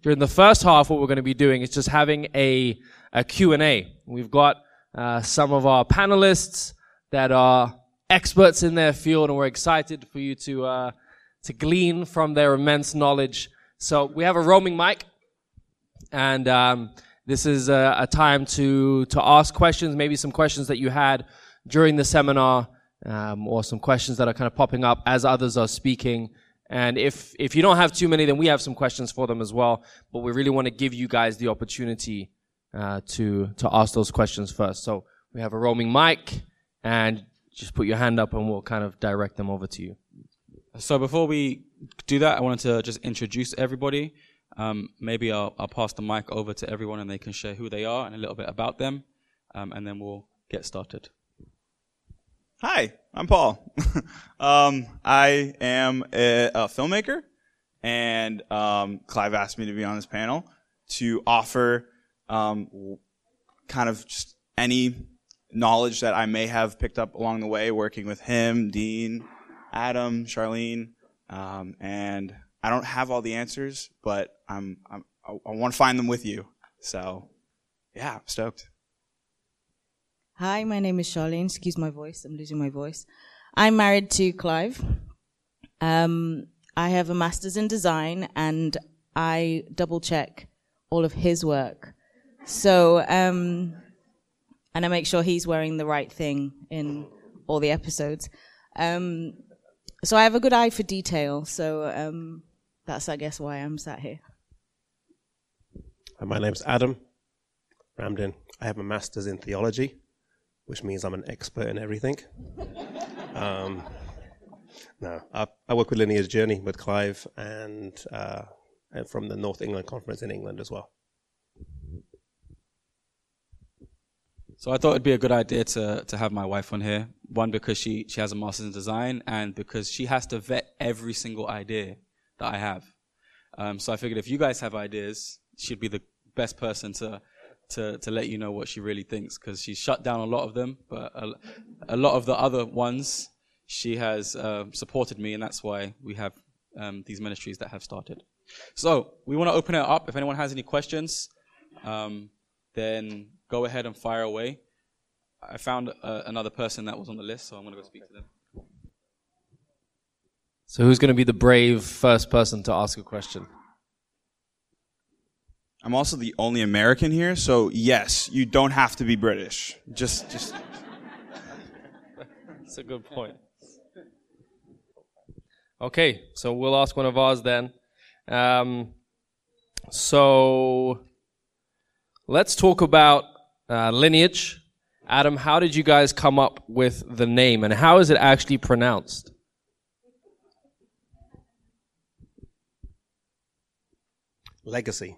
During the first half, what we're going to be doing is just having a, a Q&A. We've got uh, some of our panelists that are experts in their field, and we're excited for you to, uh, to glean from their immense knowledge. So we have a roaming mic, and um, this is a, a, time to, to ask questions, maybe some questions that you had during the seminar, um, or some questions that are kind of popping up as others are speaking. And if, if you don't have too many, then we have some questions for them as well. But we really want to give you guys the opportunity uh, to, to ask those questions first. So we have a roaming mic and just put your hand up and we'll kind of direct them over to you. So before we do that, I wanted to just introduce everybody. Um, maybe I'll, I'll, pass the mic over to everyone and they can share who they are and a little bit about them. Um, and then we'll get started. Hi, I'm Paul. um, I am a, a filmmaker, and um, Clive asked me to be on this panel to offer um, kind of just any knowledge that I may have picked up along the way working with him, Dean, Adam, Charlene, um, and I don't have all the answers, but I'm, I'm I, I want to find them with you. So, yeah, I'm stoked. Hi, my name is Charlene. Excuse my voice. I'm losing my voice. I'm married to Clive. Um, I have a master's in design and I double check all of his work. So, um, and I make sure he's wearing the right thing in all the episodes. Um, so I have a good eye for detail. So, um, that's, I guess, why I'm sat here. My name's Adam Ramdin. I have a master's in theology which means I'm an expert in everything. um, no, I, I, work with Lineage Journey with Clive and, uh, and from the North England Conference in England as well. So I thought it'd be a good idea to to have my wife on here. One because she she has a master's in design, and because she has to vet every single idea that I have. Um, so I figured if you guys have ideas, she'd be the best person to to, to let you know what she really thinks because she's shut down a lot of them, but a, a lot of the other ones she has uh, supported me, and that's why we have um, these ministries that have started. So we want to open it up. If anyone has any questions, um, then go ahead and fire away. I found uh, another person that was on the list, so I'm going to go speak to them. So who's going to be the brave first person to ask a question? I'm also the only American here, so yes, you don't have to be British. Just, just. That's a good point. Okay, so we'll ask one of ours then. Um, so let's talk about uh, lineage. Adam, how did you guys come up with the name, and how is it actually pronounced? Legacy.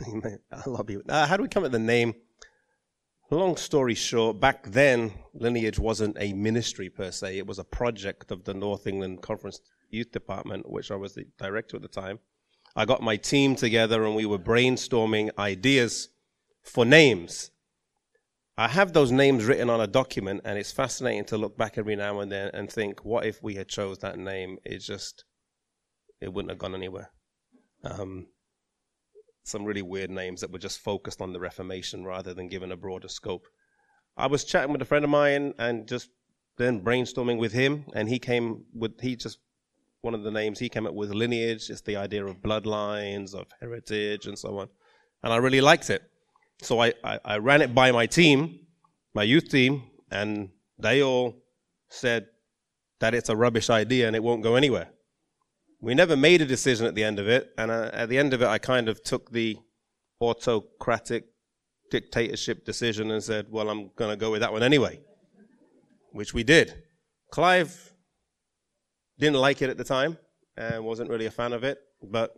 I love you. Uh, how do we come at the name? Long story short, back then, Lineage wasn't a ministry per se. It was a project of the North England Conference Youth Department, which I was the director at the time. I got my team together and we were brainstorming ideas for names. I have those names written on a document, and it's fascinating to look back every now and then and think, what if we had chose that name? It just, it wouldn't have gone anywhere. Um, some really weird names that were just focused on the Reformation rather than given a broader scope. I was chatting with a friend of mine and just then brainstorming with him, and he came with he just one of the names he came up with lineage. It's the idea of bloodlines, of heritage, and so on. And I really liked it, so I, I, I ran it by my team, my youth team, and they all said that it's a rubbish idea and it won't go anywhere. We never made a decision at the end of it, and uh, at the end of it, I kind of took the autocratic dictatorship decision and said, "Well, I'm going to go with that one anyway," which we did. Clive didn't like it at the time and wasn't really a fan of it, but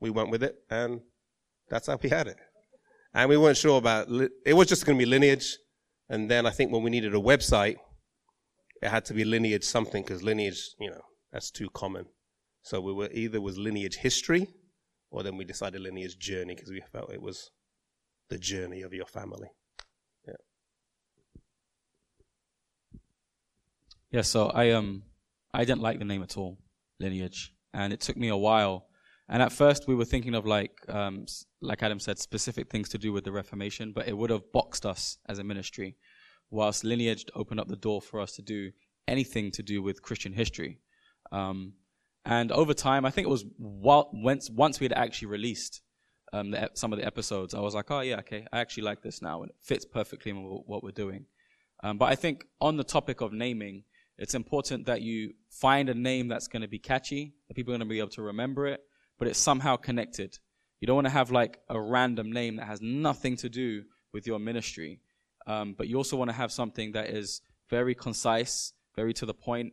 we went with it, and that's how we had it. And we weren't sure about it was just going to be lineage, and then I think when we needed a website, it had to be lineage something because lineage, you know, that's too common. So we were either was lineage history, or then we decided lineage journey because we felt it was the journey of your family. Yeah. Yeah. So I um I didn't like the name at all, lineage, and it took me a while And at first, we were thinking of like, um, like Adam said, specific things to do with the Reformation, but it would have boxed us as a ministry. Whilst Lineage opened up the door for us to do anything to do with Christian history. Um, and over time, I think it was while, once once we had actually released um, the, some of the episodes, I was like, oh yeah, okay, I actually like this now, and it fits perfectly in what we're doing. Um, but I think on the topic of naming, it's important that you find a name that's going to be catchy, that people are going to be able to remember it, but it's somehow connected. You don't want to have like a random name that has nothing to do with your ministry, um, but you also want to have something that is very concise, very to the point,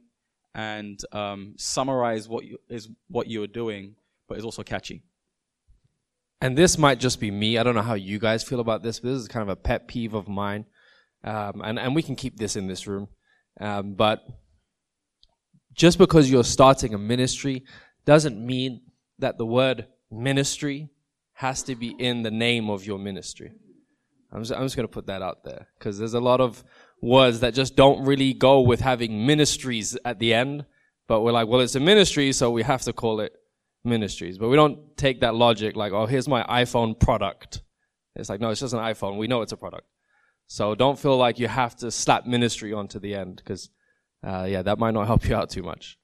and um, summarize what you, is what you are doing, but is also catchy. and this might just be me. I don't know how you guys feel about this, but this is kind of a pet peeve of mine. Um, and, and we can keep this in this room. Um, but just because you're starting a ministry doesn't mean that the word ministry has to be in the name of your ministry. I'm just, I'm just going to put that out there because there's a lot of words that just don't really go with having ministries at the end. But we're like, well, it's a ministry, so we have to call it ministries. But we don't take that logic like, oh, here's my iPhone product. It's like, no, it's just an iPhone. We know it's a product. So don't feel like you have to slap ministry onto the end because, uh, yeah, that might not help you out too much.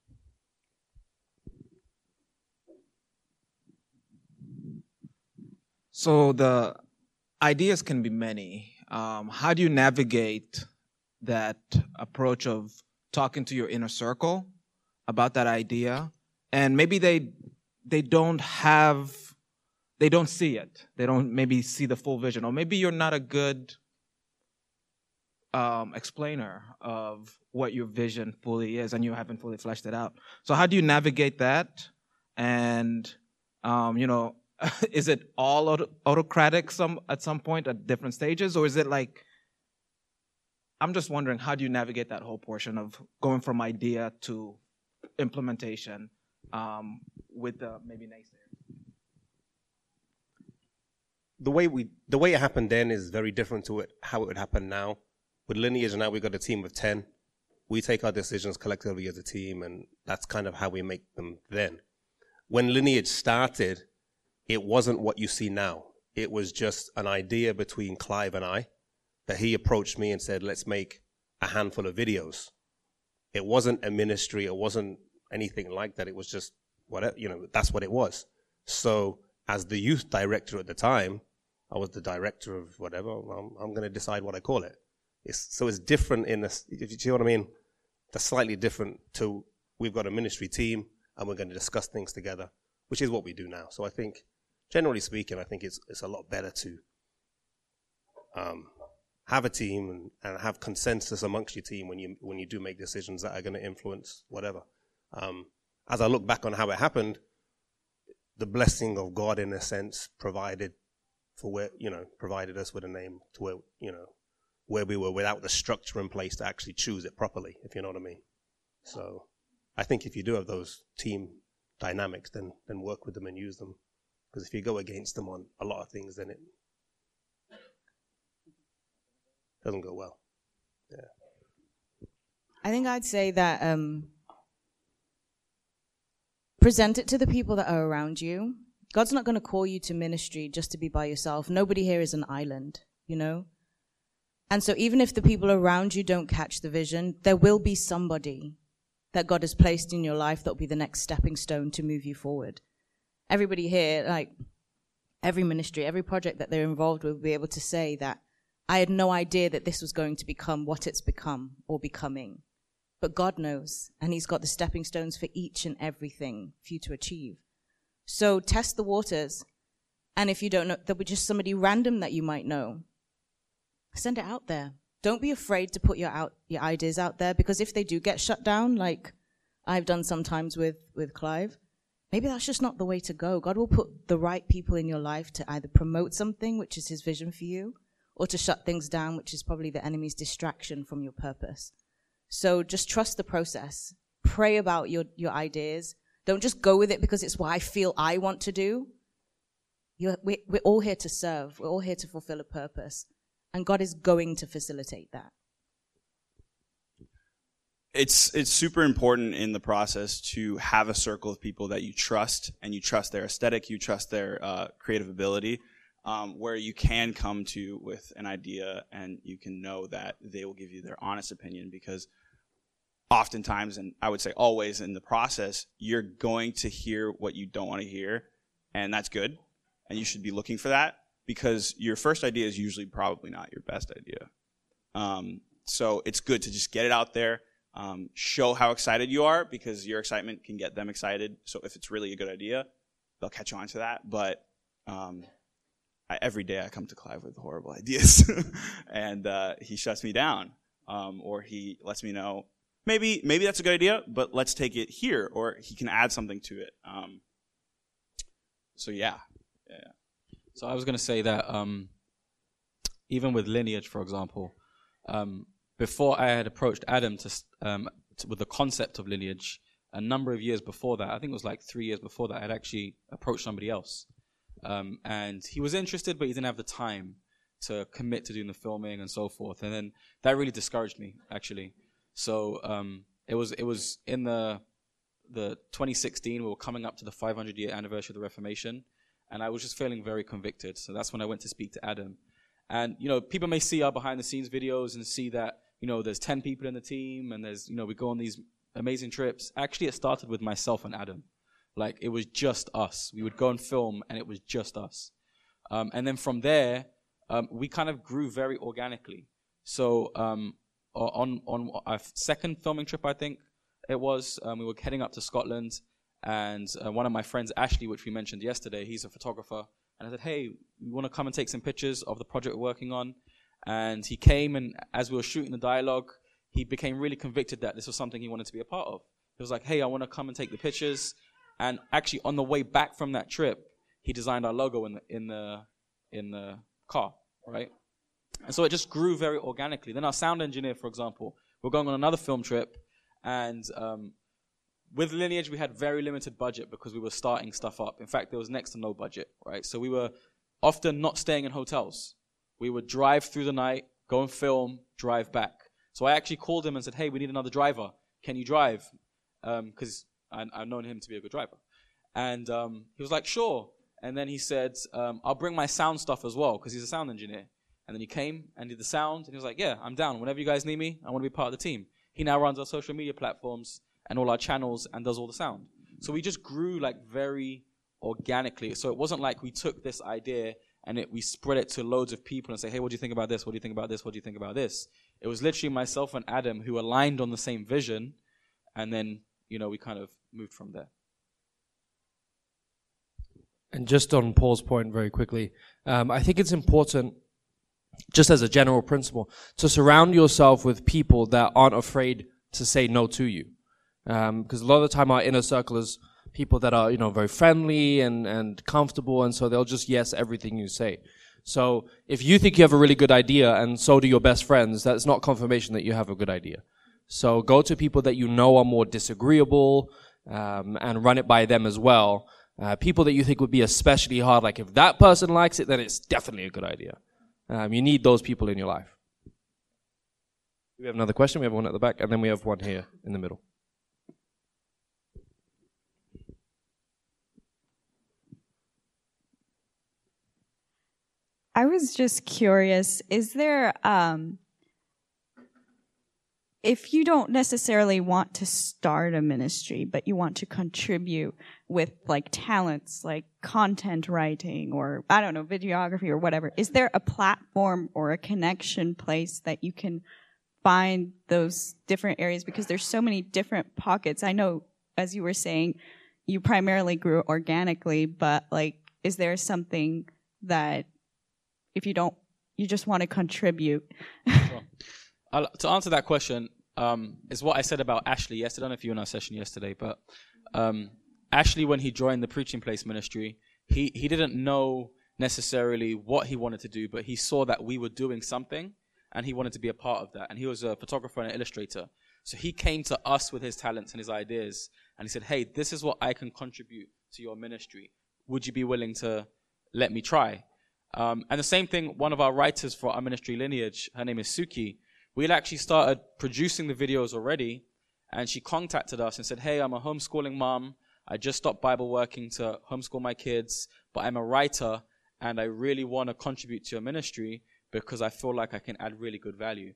So the ideas can be many. Um, how do you navigate that approach of talking to your inner circle about that idea, and maybe they they don't have they don't see it. They don't maybe see the full vision, or maybe you're not a good um, explainer of what your vision fully is, and you haven't fully fleshed it out. So how do you navigate that? And um, you know, is it all auto- autocratic some at some point at different stages, or is it like? I'm just wondering how do you navigate that whole portion of going from idea to implementation um, with maybe naysayers. the way we the way it happened then is very different to it, how it would happen now. With lineage now we've got a team of ten. We take our decisions collectively as a team, and that's kind of how we make them. Then, when lineage started, it wasn't what you see now. It was just an idea between Clive and I that he approached me and said, "Let's make a handful of videos." It wasn't a ministry. It wasn't anything like that. It was just whatever you know. That's what it was. So, as the youth director at the time, I was the director of whatever. I'm, I'm going to decide what I call it. It's, so it's different in this. If you see what I mean, that's slightly different to we've got a ministry team and we're going to discuss things together, which is what we do now. So I think, generally speaking, I think it's it's a lot better to um, have a team and, and have consensus amongst your team when you when you do make decisions that are going to influence whatever. Um, as I look back on how it happened, the blessing of God, in a sense, provided for where you know provided us with a name to where you know where we were without the structure in place to actually choose it properly, if you know what I mean. So, I think if you do have those team dynamics, then then work with them and use them. Because if you go against them on a lot of things, then it doesn't go well. Yeah. I think I'd say that um, present it to the people that are around you. God's not going to call you to ministry just to be by yourself. Nobody here is an island, you know? And so even if the people around you don't catch the vision, there will be somebody that God has placed in your life that will be the next stepping stone to move you forward. Everybody here, like every ministry, every project that they're involved with, will be able to say that I had no idea that this was going to become what it's become or becoming. But God knows, and He's got the stepping stones for each and everything for you to achieve. So test the waters. And if you don't know, there'll be just somebody random that you might know. Send it out there. Don't be afraid to put your out your ideas out there because if they do get shut down, like I've done sometimes with with Clive, maybe that's just not the way to go. God will put the right people in your life to either promote something, which is His vision for you, or to shut things down, which is probably the enemy's distraction from your purpose. So just trust the process. Pray about your, your ideas. Don't just go with it because it's what I feel I want to do. You're, we, we're all here to serve. We're all here to fulfill a purpose. And God is going to facilitate that. it's it's super important in the process to have a circle of people that you trust and you trust their aesthetic, you trust their uh, creative ability, um, where you can come to with an idea and you can know that they will give you their honest opinion because oftentimes and I would say always in the process you're going to hear what you don't want to hear and that's good and you should be looking for that because your first idea is usually probably not your best idea. Um, so it's good to just get it out there um, show how excited you are because your excitement can get them excited. So if it's really a good idea, they'll catch on to that. But um, I, every day I come to Clive with horrible ideas, and uh, he shuts me down, um, or he lets me know maybe maybe that's a good idea, but let's take it here, or he can add something to it. Um, so yeah, yeah. So I was going to say that um, even with lineage, for example, um, before I had approached Adam to, um, to, with the concept of lineage, a number of years before that, I think it was like three years before that, I had actually approached somebody else. Um, and he was interested, but he didn't have the time to commit to doing the filming and so forth. And then that really discouraged me, actually. So um, it was it was in the the 2016. We were coming up to the 500 year anniversary of the Reformation, and I was just feeling very convicted. So that's when I went to speak to Adam. And you know, people may see our behind the scenes videos and see that you know, there's 10 people in the team and there's, you know, we go on these amazing trips. Actually, it started with myself and Adam. Like, it was just us. We would go and film and it was just us. Um, and then from there, um, we kind of grew very organically. So, um, on, on our second filming trip, I think it was, um, we were heading up to Scotland and uh, one of my friends, Ashley, which we mentioned yesterday, he's a photographer. And I said, hey, we want to come and take some pictures of the project we're working on. And he came, and as we were shooting the dialogue, he became really convicted that this was something he wanted to be a part of. He was like, hey, I want to come and take the pictures. And actually, on the way back from that trip, he designed our logo in the, in the, in the car, right? And so it just grew very organically. Then our sound engineer, for example, we're going on another film trip, and um, with Lineage, we had very limited budget because we were starting stuff up. In fact, there was next to no budget, right? So we were often not staying in hotels we would drive through the night, go and film, drive back. So I actually called him and said, hey, we need another driver. Can you drive? Because um, I've known him to be a good driver. And um, he was like, sure. And then he said, um, I'll bring my sound stuff as well, because he's a sound engineer. And then he came and did the sound, and he was like, yeah, I'm down. Whenever you guys need me, I want to be part of the team. He now runs our social media platforms and all our channels and does all the sound. So we just grew like very organically. So it wasn't like we took this idea and it, we spread it to loads of people and say, hey, what do you think about this? What do you think about this? What do you think about this? It was literally myself and Adam who aligned on the same vision, and then, you know, we kind of moved from there. And just on Paul's point, very quickly, um, I think it's important, just as a general principle, to surround yourself with people that aren't afraid to say no to you. Because um, a lot of the time, our inner circle is people that are, you know, very friendly and, and comfortable. And so they'll just yes everything you say. So if you think you have a really good idea and so do your best friends, that's not confirmation that you have a good idea. So go to people that you know are more disagreeable, um, and run it by them as well. Uh, people that you think would be especially hard, like if that person likes it, then it's definitely a good idea. Um, you need those people in your life. We have another question. We have one at the back, and then we have one here in the middle. I was just curious, is there, um, if you don't necessarily want to start a ministry, but you want to contribute with like talents like content writing or I don't know, videography or whatever, is there a platform or a connection place that you can find those different areas? Because there's so many different pockets. I know, as you were saying, you primarily grew organically, but like, is there something that if you don't, you just want to contribute? Sure. to answer that question, um, is what I said about Ashley yesterday. I don't know if you were in our session yesterday, but um, Ashley, when he joined the Preaching Place ministry, he, he didn't know necessarily what he wanted to do, but he saw that we were doing something and he wanted to be a part of that. And he was a photographer and an illustrator. So he came to us with his talents and his ideas and he said, Hey, this is what I can contribute to your ministry. Would you be willing to let me try? Um, and the same thing, one of our writers for our ministry lineage, her name is Suki, we had actually started producing the videos already, and she contacted us and said, "Hey, I'm a homeschooling mom. I just stopped Bible working to homeschool my kids, but I'm a writer and I really want to contribute to your ministry because I feel like I can add really good value."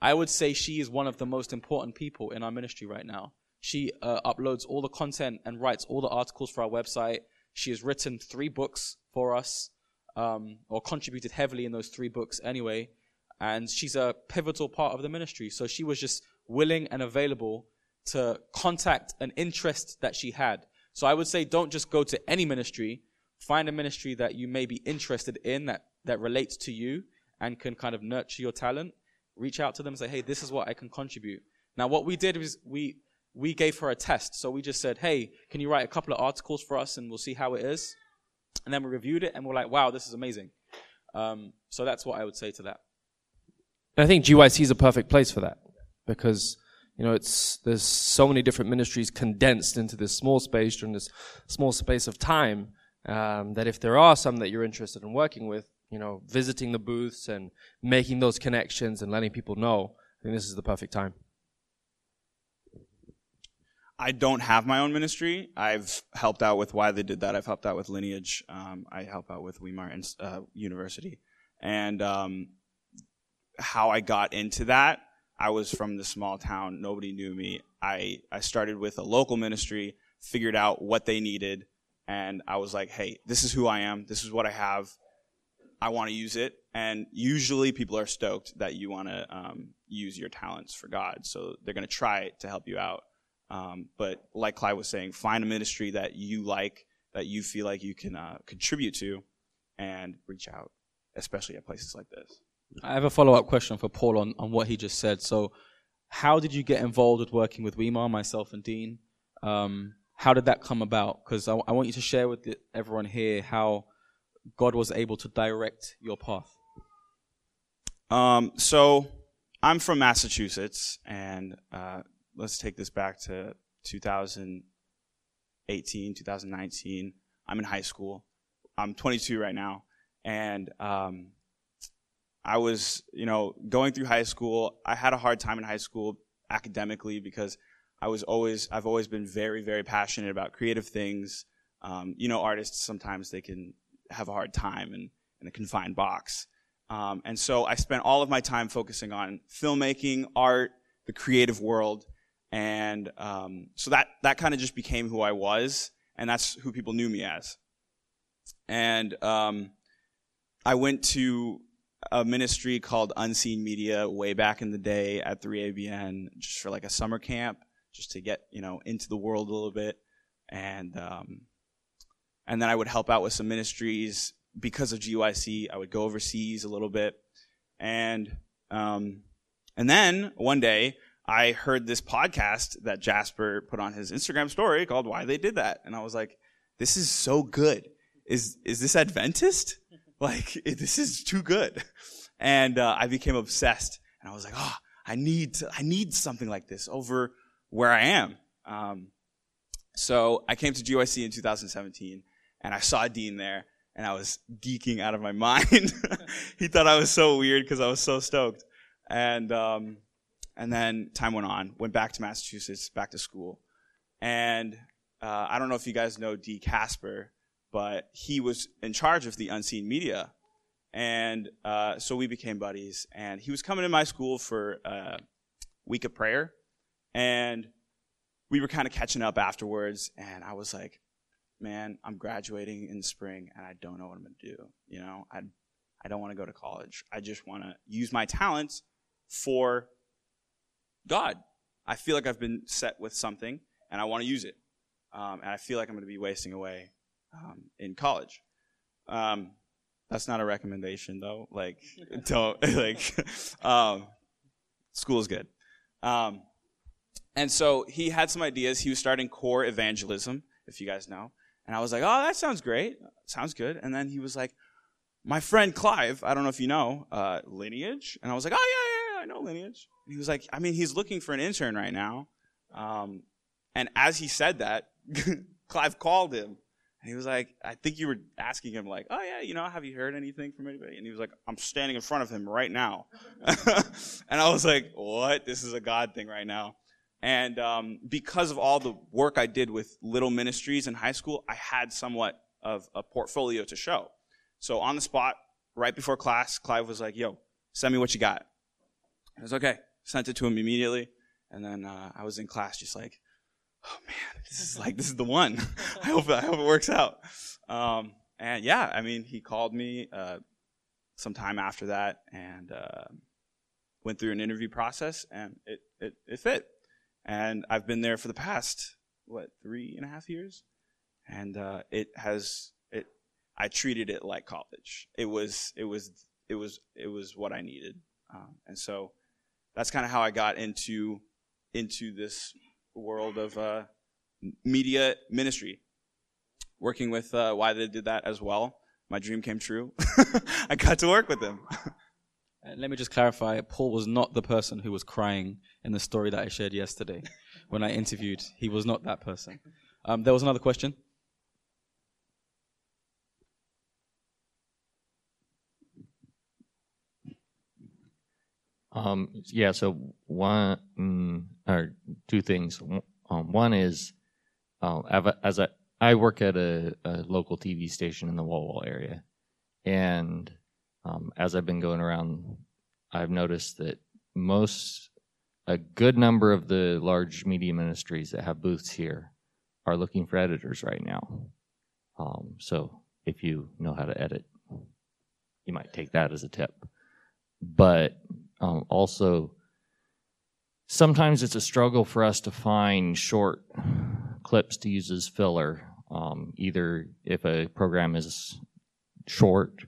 I would say she is one of the most important people in our ministry right now. She uh, uploads all the content and writes all the articles for our website. She has written three books for us, um, or contributed heavily in those three books anyway. And she's a pivotal part of the ministry. So she was just willing and available to contact an interest that she had. So I would say don't just go to any ministry. Find a ministry that you may be interested in that, that relates to you and can kind of nurture your talent. Reach out to them and say, hey, this is what I can contribute. Now, what we did was we, we gave her a test. So we just said, hey, can you write a couple of articles for us and we'll see how it is? And then we reviewed it and we're like, wow, this is amazing. Um, so that's what I would say to that. And I think GYC is a perfect place for that because you know it's there's so many different ministries condensed into this small space during this small space of time um, that if there are some that you're interested in working with, you know, visiting the booths and making those connections and letting people know, I think this is the perfect time. I don't have my own ministry. I've helped out with why they did that. I've helped out with Lineage. Um, I help out with Weimar uh, University. And um, how I got into that, I was from the small town. Nobody knew me. I, I started with a local ministry, figured out what they needed, and I was like, hey, this is who I am. This is what I have. I want to use it. And usually people are stoked that you want to um, use your talents for God. So they're going to try to help you out. Um, but like Clive was saying, find a ministry that you like, that you feel like you can uh, contribute to, and reach out, especially at places like this. I have a follow up question for Paul on, on what he just said. So, how did you get involved with working with Weimar, myself and Dean? Um, how did that come about? Because I, I, want you to share with the, everyone here how God was able to direct your path. Um, so, I'm from Massachusetts, and uh, let's take this back to 2018, 2019. I'm in high school. I'm 22 right now, and um, I was, you know, going through high school. I had a hard time in high school academically because I was always, I've always been very, very passionate about creative things. Um, you know, artists sometimes they can have a hard time in, in a confined box. Um, and so I spent all of my time focusing on filmmaking, art, the creative world, and um, so that that kind of just became who I was, and that's who people knew me as. And um, I went to a ministry called Unseen Media way back in the day at 3ABN, just for like a summer camp, just to get you know into the world a little bit, and um, and then I would help out with some ministries because of GYC. I would go overseas a little bit, and um, and then one day I heard this podcast that Jasper put on his Instagram story called Why They Did That. And I was like, this is so good. Is, is this Adventist? Like, this is too good. And, uh, I became obsessed and I was like, oh, I need, to, I need something like this over where I am. Um, so I came to GYC in 2017 and I saw Dean there and I was geeking out of my mind. he thought I was so weird because I was so stoked. And, um, and then time went on, went back to Massachusetts, back to school. And uh, I don't know if you guys know D. Casper, but he was in charge of the unseen media. And uh, so we became buddies. And he was coming to my school for a week of prayer. And we were kind of catching up afterwards. And I was like, man, I'm graduating in spring and I don't know what I'm going to do. You know, I, I don't want to go to college. I just want to use my talents for God. I feel like I've been set with something and I want to use it. Um, and I feel like I'm going to be wasting away um, in college. Um, that's not a recommendation though. Like, don't, like, um, school is good. Um, and so he had some ideas. He was starting core evangelism, if you guys know. And I was like, oh, that sounds great. Sounds good. And then he was like, my friend Clive, I don't know if you know, uh, lineage. And I was like, oh, yeah, yeah, yeah, I know lineage. And he was like, I mean, he's looking for an intern right now. Um, and as he said that, Clive called him. And he was like, I think you were asking him, like, oh, yeah, you know, have you heard anything from anybody? And he was like, I'm standing in front of him right now. and I was like, what? This is a God thing right now. And um, because of all the work I did with little ministries in high school, I had somewhat of a portfolio to show. So on the spot, right before class, Clive was like, "Yo, send me what you got." I was okay. Sent it to him immediately, and then uh, I was in class just like, "Oh man, this is like this is the one." I hope I hope it works out. Um, and yeah, I mean, he called me uh, some time after that and uh, went through an interview process, and it, it it fit. And I've been there for the past what three and a half years, and uh, it has it. I treated it like college. It was it was it was it was what I needed, um, and so that's kind of how I got into into this world of uh, media ministry. Working with uh, why they did that as well. My dream came true. I got to work with them. Uh, let me just clarify Paul was not the person who was crying in the story that I shared yesterday when I interviewed. He was not that person. Um, there was another question. Um, yeah, so one mm, or two things. Um, one is um, as a I work at a, a, local TV station in the Walla area, and um, as I've been going around, I've noticed that most a good number of the large media ministries that have booths here are looking for editors right now. Um, so if you know how to edit, you might take that as a tip. But um, also, sometimes it's a struggle for us to find short clips to use as filler. Um, either if a program is short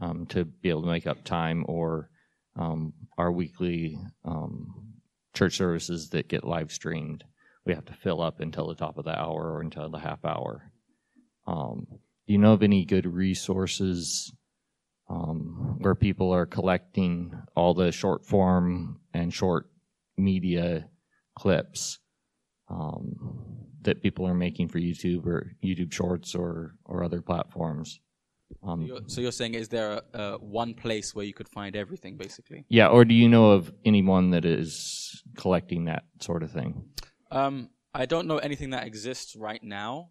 um, to be able to make up time, or um, our weekly um, church services that get live streamed, we have to fill up until the top of the hour or until the half hour. Um, do you know of any good resources um, where people are collecting all the short form and short media clips um, that people are making for YouTube or YouTube Shorts or or other platforms. Um, so, you're, so, you're, saying is there a, a one place where you could find everything, basically? Yeah, or do you know of anyone that is collecting that sort of thing? Um, I don't know anything that exists right now,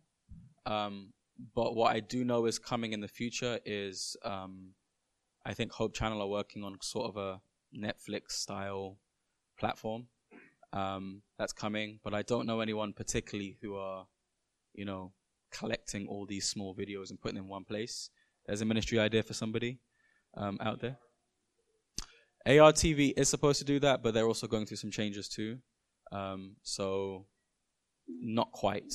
um, but what I do know is coming in the future is um, I think Hope Channel are working on sort of a Netflix style platform um, that's coming, but I don't know anyone particularly who are, you know, collecting all these small videos and putting them in one place. There's a ministry idea for somebody um, out there. ARTV is supposed to do that, but they're also going through some changes too. Um, so, not quite.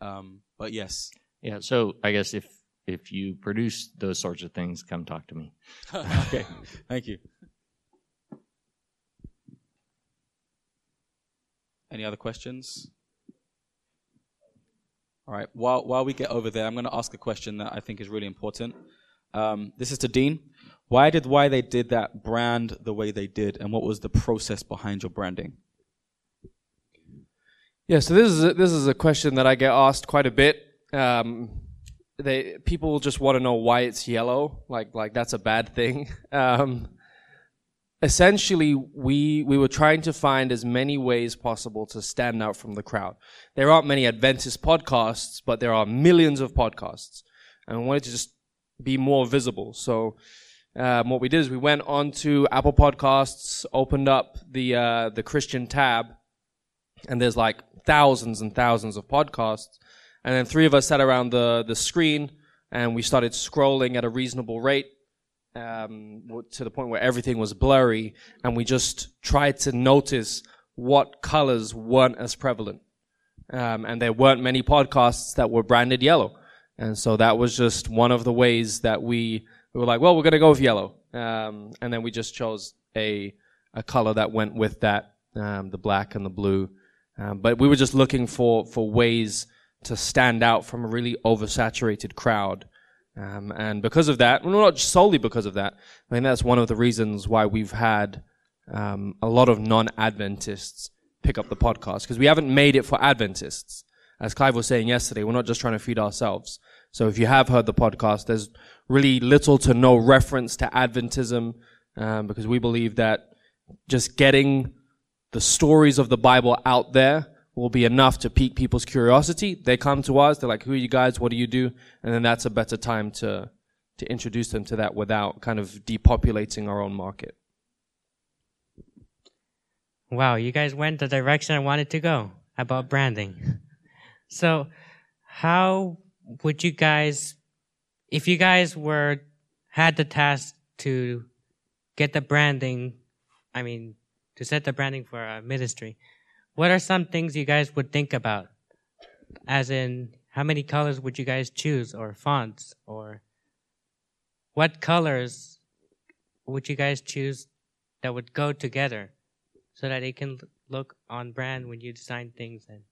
Um, but yes. Yeah. So I guess if if you produce those sorts of things, come talk to me. okay, thank you. Any other questions? All right. While while we get over there, I'm going to ask a question that I think is really important. Um, this is to Dean. Why did why they did that brand the way they did, and what was the process behind your branding? Yeah. So this is a, this is a question that I get asked quite a bit. Um, they people just want to know why it's yellow. Like like that's a bad thing. Um, essentially, we we were trying to find as many ways possible to stand out from the crowd. There aren't many Adventist podcasts, but there are millions of podcasts, and we wanted to just be more visible. So. Um, what we did is we went onto Apple Podcasts, opened up the uh, the Christian tab, and there's like thousands and thousands of podcasts and then three of us sat around the, the screen and we started scrolling at a reasonable rate um, to the point where everything was blurry. And we just tried to notice what colors weren't as prevalent. Um, and there weren't many podcasts that were branded yellow. And so that was just one of the ways that we, we were like, well, we're going to go with yellow. Um, and then we just chose a, a color that went with that, um, the black and the blue. Um, but we were just looking for, for ways to stand out from a really oversaturated crowd. Um, and because of that, well, not solely because of that, I mean, that's one of the reasons why we've had um, a lot of non Adventists pick up the podcast, because we haven't made it for Adventists. As Clive was saying yesterday, we're not just trying to feed ourselves. So if you have heard the podcast, there's really little to no reference to Adventism, um, because we believe that just getting the stories of the Bible out there will be enough to pique people's curiosity. They come to us, they're like, who are you guys? What do you do? And then that's a better time to, to introduce them to that without kind of depopulating our own market. Wow, you guys went the direction I wanted to go about branding. So, how would you guys, if you guys were, had the task to get the branding, I mean, to set the branding for a ministry, what are some things you guys would think about? As in, how many colors would you guys choose, or fonts, or what colors would you guys choose that would go together so that it can look on brand when you design things and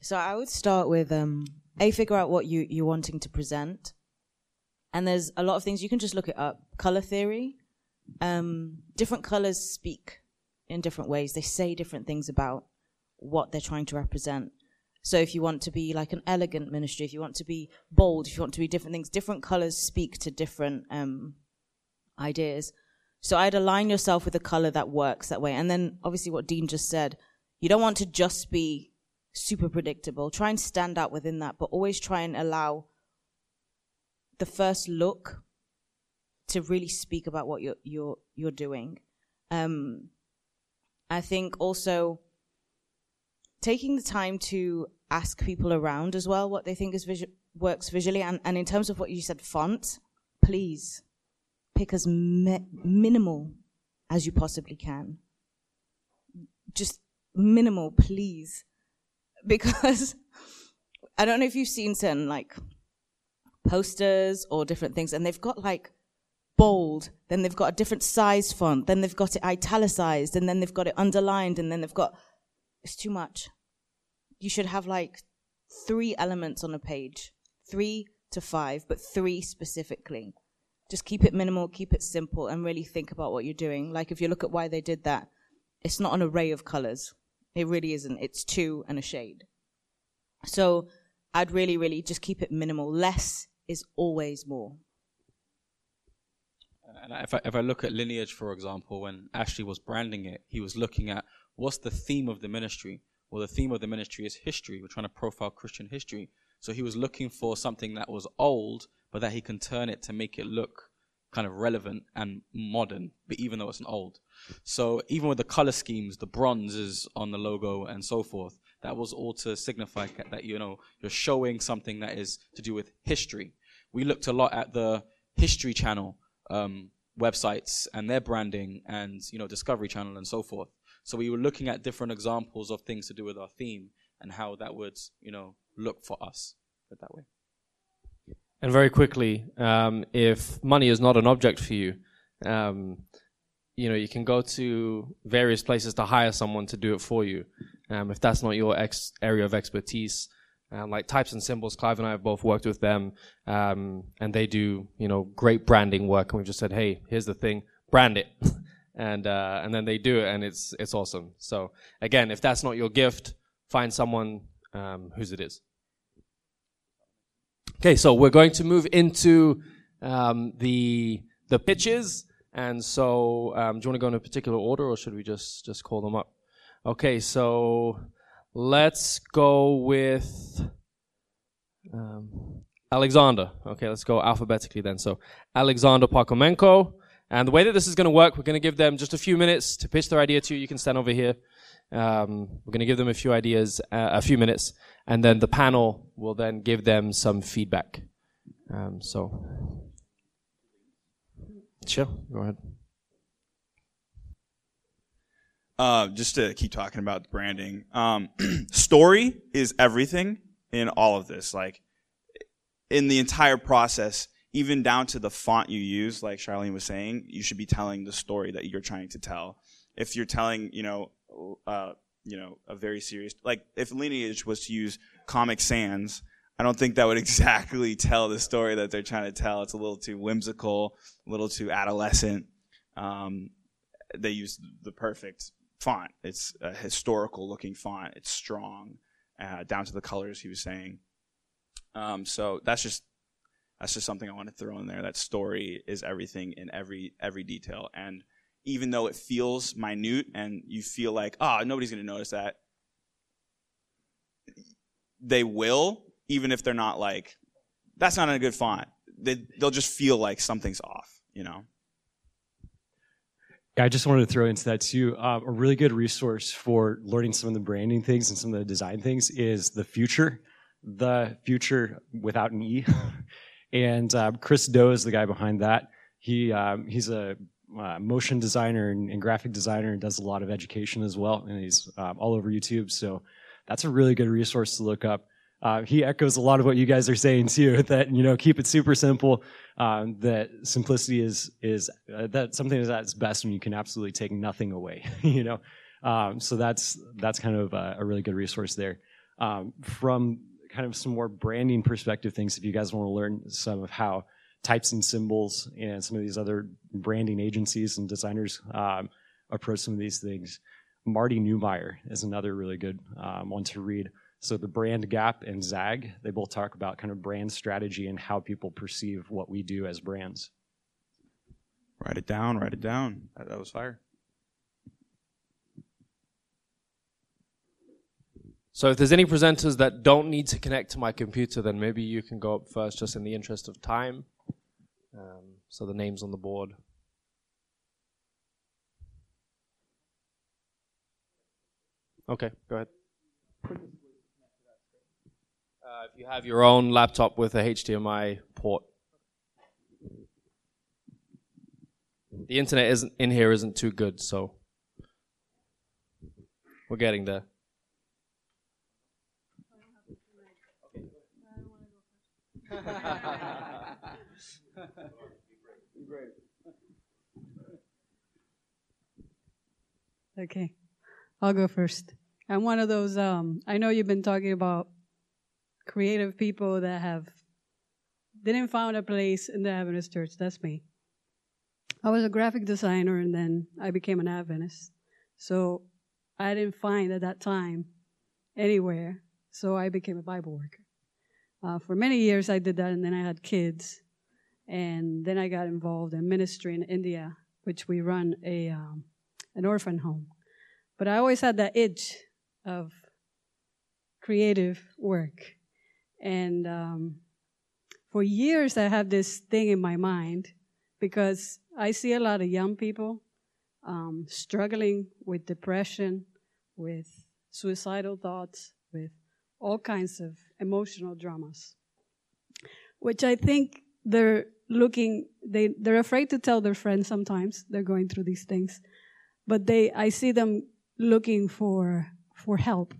So I would start with um, a figure out what you you're wanting to present, and there's a lot of things you can just look it up. Color theory, um, different colors speak in different ways. They say different things about what they're trying to represent. So if you want to be like an elegant ministry, if you want to be bold, if you want to be different things, different colors speak to different um, ideas. So I'd align yourself with a color that works that way. And then obviously what Dean just said, you don't want to just be super predictable. Try and stand out within that, but always try and allow the first look to really speak about what you're you're you're doing. Um, I think also taking the time to ask people around as well what they think is visu- works visually, and, and in terms of what you said, font, please pick as mi- minimal as you possibly can. Just minimal, please because I don't know if you've seen certain like posters or different things, and they've got like bold, then they've got a different size font, then they've got it italicized, and then they've got it underlined, and then they've got it's too much. You should have like three elements on a page, three to five, but three specifically. Just keep it minimal, keep it simple, and really think about what you're doing. Like if you look at why they did that, it's not an array of colors. It really isn't. It's two and a shade. So I'd really, really just keep it minimal. Less is always more. And if I, if I look at Lineage, for example, when Ashley was branding it, he was looking at what's the theme of the ministry? Well, the theme of the ministry is history. We're trying to profile Christian history. So he was looking for something that was old, but that he can turn it to make it look kind of relevant and modern, but even though it's an old. So even with the color schemes, the bronzes on the logo and so forth, that was all to signify that you know you're showing something that is to do with history. We looked a lot at the History Channel um, websites and their branding, and you know Discovery Channel and so forth. So we were looking at different examples of things to do with our theme and how that would you know look for us. Put that way. And very quickly, um, if money is not an object for you, um, you know, you can go to various places to hire someone to do it for you. Um, if that's not your ex- area of expertise, um, like types and symbols, Clive and I have both worked with them, um, and they do, you know, great branding work. And we've just said, hey, here's the thing, brand it, and uh, and then they do it, and it's it's awesome. So again, if that's not your gift, find someone um, whose it is. Okay, so we're going to move into um, the the pitches, and so um, do you want to go in a particular order, or should we just just call them up? Okay, so let's go with um, Alexander. Okay, let's go alphabetically then. So Alexander Parkomenko, and the way that this is going to work, we're going to give them just a few minutes to pitch their idea to you. You can stand over here. Um, we're going to give them a few ideas, uh, a few minutes, and then the panel will then give them some feedback. Um, so, sure, go ahead. Uh, just to keep talking about branding, um, story is everything in all of this. Like, in the entire process, even down to the font you use, like Charlene was saying, you should be telling the story that you're trying to tell. If you're telling, you know, uh, you know, a very serious, like if Lineage was to use Comic Sans, I don't think that would exactly tell the story that they're trying to tell. It's a little too whimsical, a little too adolescent. Um, they use the perfect font. It's a historical looking font. It's strong, uh, down to the colors he was saying. Um, so that's just That's just something I want to throw in there. That story is everything in every every detail. And even though it feels minute and you feel like, ah, oh, nobody's to notice that, they will, even if they're not like, that's not a good font. They, they'll just feel like something's off, you know? Yeah, I just wanted to throw into that too. Um, a really good resource for learning some of the branding things and some of the design things is the Futur. The Futur without an E. and uh, Chris Do is the guy behind that. He um, he's a uh, motion designer and, and, graphic designer and does a lot of education as well. And he's um, all over YouTube. So that's a really good resource to look up. Uh, he echoes a lot of what you guys are saying too. That you know, keep it super simple. Um, that simplicity is is uh, that something that's best when you can absolutely take nothing away. you know, um, so that's that's kind of a, a really good resource there. Um, from kind of some more branding perspective things, if you guys want to learn some of how types and symbols and some of these other branding agencies and designers um, approach some of these things. Marty Neumeier is another really good um, one to read. So the brand gap and Zag, they both talk about kind of brand strategy and how people perceive what we do as brands. Write it down, write it down. That, that was fire. So if there's any presenters that don't need to connect to my computer, then maybe you can go up first just in the interest of time. Um, so the name's on the board. Okay, go ahead. If you have your own laptop with a HDMI port. The internet isn't in here isn't too good, so we're getting there. okay, I'll go first. I'm one of those. Um, I know you've been talking about creative people that have didn't find a place in the Adventist church. That's me. I was a graphic designer, and then I became an Adventist. So I didn't find at that time anywhere. So I became a Bible worker. Uh, for many years, I did that, and then I had kids, and then I got involved in ministry in India, which we run a um, an orphan home. But I always had that itch of creative work, and um, for years I have this thing in my mind because I see a lot of young people um, struggling with depression, with suicidal thoughts, with all kinds of emotional dramas, which I think they're looking, they, they're afraid to tell their friends sometimes they're going through these things, but they, I see them looking for, for help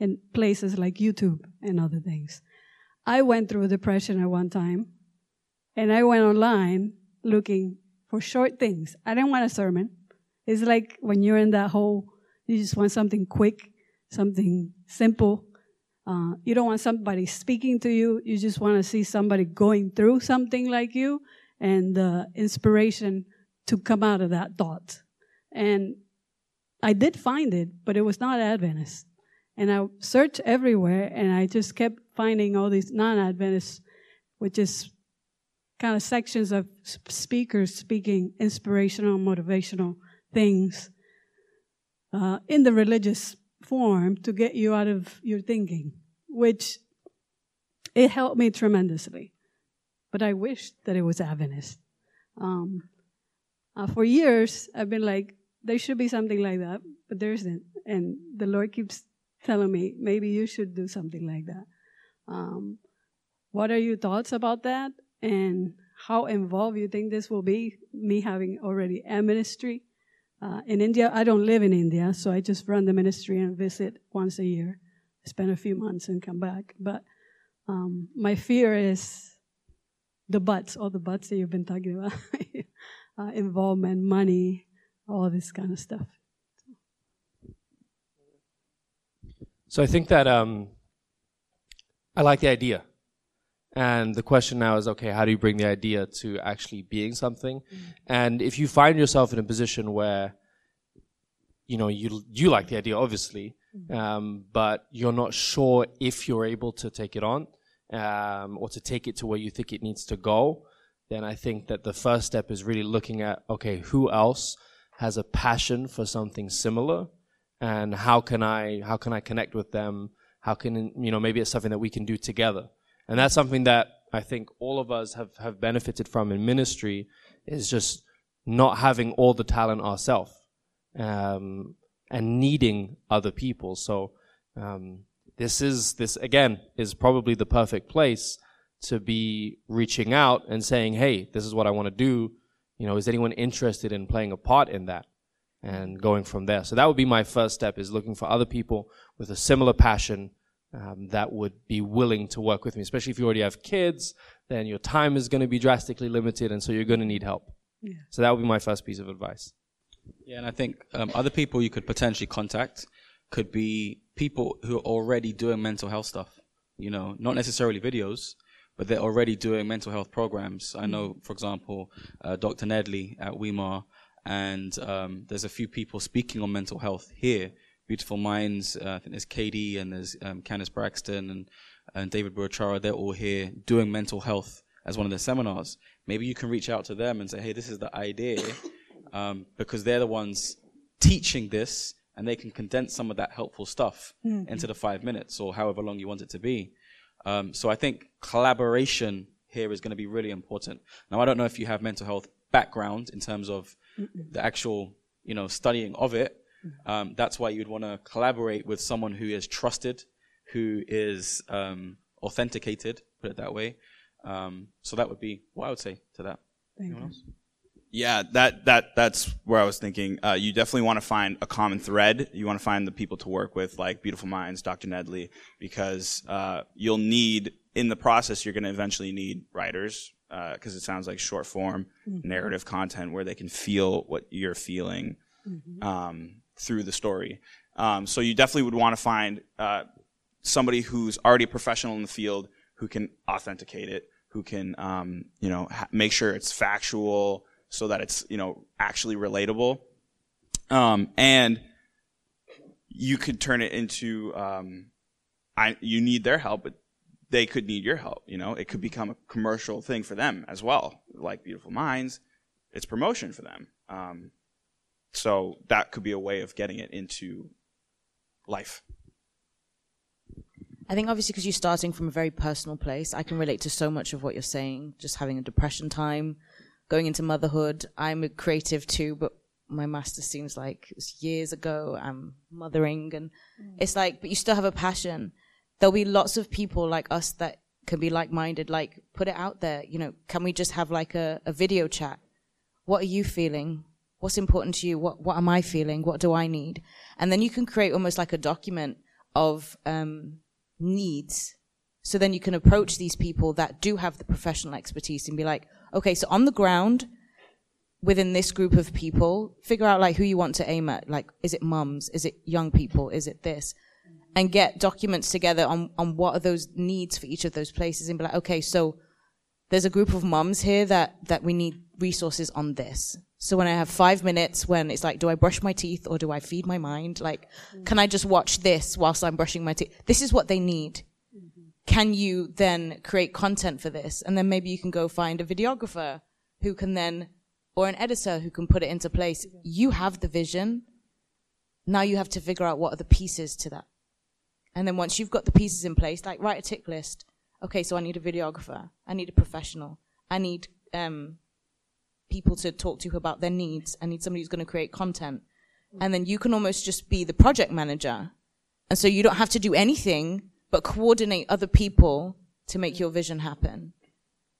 in places like YouTube and other things. I went through depression at one time, and I went online looking for short things. I didn't want a sermon. It's like when you're in that hole, you just want something quick, something simple, uh, you don't want somebody speaking to you. You just want to see somebody going through something like you and the inspiration to come out of that thought. And I did find it, but it was not Adventist. And I searched everywhere and I just kept finding all these non Adventists, which is kind of sections of speakers speaking inspirational, motivational things uh, in the religious form to get you out of your thinking, which it helped me tremendously. But I wish that it was Adventist. Um, uh, for years, I've been like, there should be something like that, but there isn't. And the Lord keeps telling me, maybe you should do something like that. Um, what are your thoughts about that? And how involved you think this will be, me having already a ministry uh, in India, I don't live in India, so I just run the ministry and visit once a year. Spend a few months and come back. But um, my fear is the buts, all the buts that you've been talking about uh, involvement, money, all this kind of stuff. So I think that um, I like the idea. And the question now is, okay, how do you bring the idea to actually being something? Mm-hmm. And if you find yourself in a position where, you know, you you like the idea, obviously, mm-hmm. um, but you're not sure if you're able to take it on, um, or to take it to where you think it needs to go, then I think that the first step is really looking at okay, who else has a passion for something similar, and how can I how can I connect with them? How can you know maybe it's something that we can do together, and that's something that I think all of us have have benefited from in ministry is just not having all the talent ourselves um, and needing other people. So um, this is this again is probably the perfect place to be reaching out and saying, "Hey, this is what I want to do. You know, is anyone interested in playing a part in that?" And going from there. So that would be my first step: is looking for other people with a similar passion um, that would be willing to work with me. Especially if you already have kids, then your time is going to be drastically limited, and so you're going to need help. Yeah. So that would be my first piece of advice. Yeah, and I think um, other people you could potentially contact could be people who are already doing mental health stuff. You know, not necessarily videos, but they're already doing mental health programs. I know, for example, uh, Dr. Nedley at Weimar, and um, there's a few people speaking on mental health here. Beautiful Minds, uh, I think there's Katie and there's um, Candice Braxton and, and David Burchara. They're all here doing mental health as one of their seminars. Maybe you can reach out to them and say, hey, this is the idea, um, because they're the ones teaching this and they can condense some of that helpful stuff Mhm. into the five minutes or however long you want it to be. Um, so I think collaboration here is going to be really important. Now, I don't know if you have mental health background in terms of the actual, you know, studying of it. Um, that's why you'd want to collaborate with someone who is trusted, who is um, authenticated, put it that way. Um, so that would be what I would say to that. Anyone else? Yeah, that that that's where I was thinking. Uh, you definitely want to find a common thread. You want to find the people to work with, like Beautiful Minds, Dr. Nedley, because uh, you'll need in the process. You're going to eventually need writers because it sounds like short form Mhm. narrative content where they can feel what you're feeling Mhm. um, through the story. Um, so you definitely would want to find uh, somebody who's already a professional in the field who can authenticate it, who can um, you know ha- make sure it's factual so that it's you know actually relatable, um, and you could turn it into um, I, you need their help, but they could need your help. You know, it could become a commercial thing for them as well, like Beautiful Minds. It's promotion for them. Um, so that could be a way of getting it into life. I think obviously because you're starting from a very personal place, I can relate to so much of what you're saying. Just having a depression time, going into motherhood. I'm a creative too, but my master seems like it was years ago. I'm mothering, and it's like, but you still have a passion. There'll be lots of people like us that can be like-minded. Like, put it out there. You know, can we just have like a, a video chat? What are you feeling? What's important to you? What What am I feeling? What do I need? And then you can create almost like a document of um, needs. So then you can approach these people that do have the professional expertise and be like, okay, so on the ground, within this group of people, figure out like who you want to aim at. Like, is it mums? Is it young people? Is it this? And get documents together on, on what are those needs for each of those places and be like, okay, so there's a group of mums here that, that we need resources on this. So when I have five minutes when it's like, do I brush my teeth or do I feed my mind? Like, mm-hmm. can I just watch this whilst I'm brushing my teeth? This is what they need. Mm-hmm. Can you then create content for this? And then maybe you can go find a videographer who can then, or an editor who can put it into place. Mm-hmm. You have the vision. Now you have to figure out what are the pieces to that. And then once you've got the pieces in place, like write a tick list. Okay, so I need a videographer. I need a professional. I need um, people to talk to about their needs. I need somebody who's going to create content. And then you can almost just be the project manager. And so you don't have to do anything but coordinate other people to make your vision happen.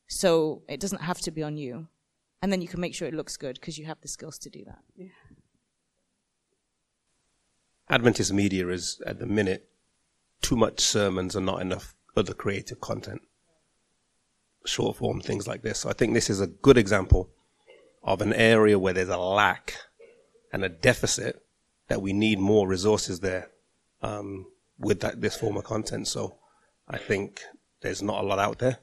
So it doesn't have to be on you. And then you can make sure it looks good because you have the skills to do that. Yeah. Adventist media is at the minute too much sermons and not enough other creative content, short form things like this. So I think this is a good example of an area where there's a lack and a deficit that we need more resources there um, with that this form of content. So I think there's not a lot out there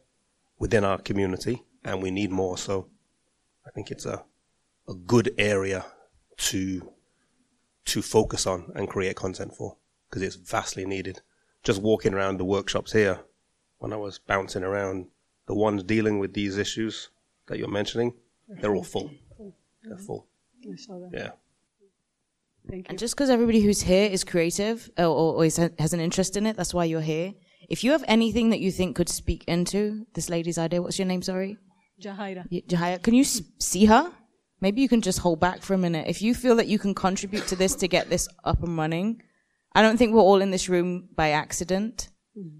within our community, and we need more. So I think it's a a good area to to focus on and create content for because it's vastly needed. Just walking around the workshops here, when I was bouncing around, the ones dealing with these issues that you're mentioning, they're all full. They're full. I saw that. Yeah. Thank you. And just because everybody who's here is creative or, or, or is, has an interest in it, that's why you're here. If you have anything that you think could speak into this lady's idea, what's your name? Sorry, Jahaira. Y- Jahaya. Can you s- see her? Maybe you can just hold back for a minute. If you feel that you can contribute to this to get this up and running, I don't think we're all in this room by accident.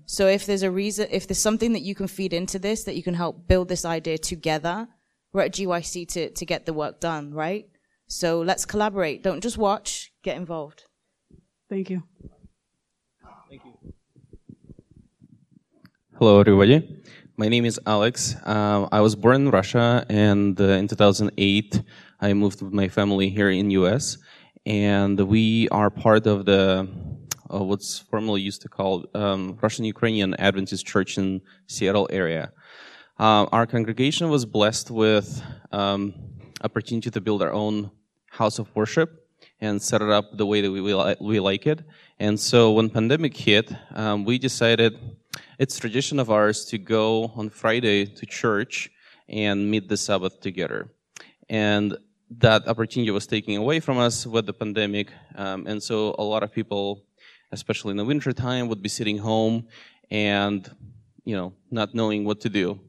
So if there's a reason, if there's something that you can feed into this, that you can help build this idea together, we're at GYC to, to get the work done, right? So let's collaborate. Don't just watch, get involved. Thank you. Hello, everybody. My name is Alex. Um, I was born in Russia, and uh, in 2008, I moved with my family here in U.S. And we are part of the uh, what's formerly used to call um, Russian Ukrainian Adventist Church in Seattle area. Uh, our congregation was blessed with um, opportunity to build our own house of worship and set it up the way that we, we, li- we like it. And so when pandemic hit, um, we decided it's tradition of ours to go on Friday to church and meet the Sabbath together. And that opportunity was taken away from us with the pandemic. Um, and so a lot of people, especially in the winter time, would be sitting home and, you know, not knowing what to do.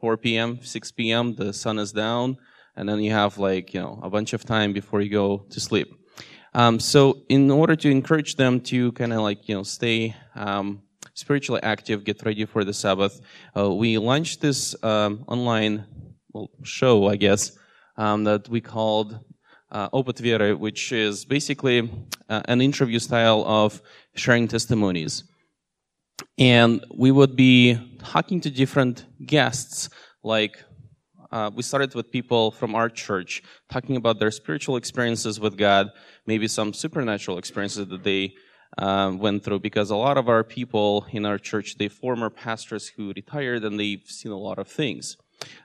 4 p.m., 6 p.m., the sun is down, and then you have like, you know, a bunch of time before you go to sleep. Um, so in order to encourage them to kind of like, you know, stay, um, spiritually active, get ready for the Sabbath, uh, we launched this, um, online well, show, I guess, um, that we called uh, Vere, which is basically uh, an interview style of sharing testimonies. And we would be talking to different guests, like uh, we started with people from our church talking about their spiritual experiences with God, maybe some supernatural experiences that they um, went through. Because a lot of our people in our church, they former pastors who retired and they've seen a lot of things.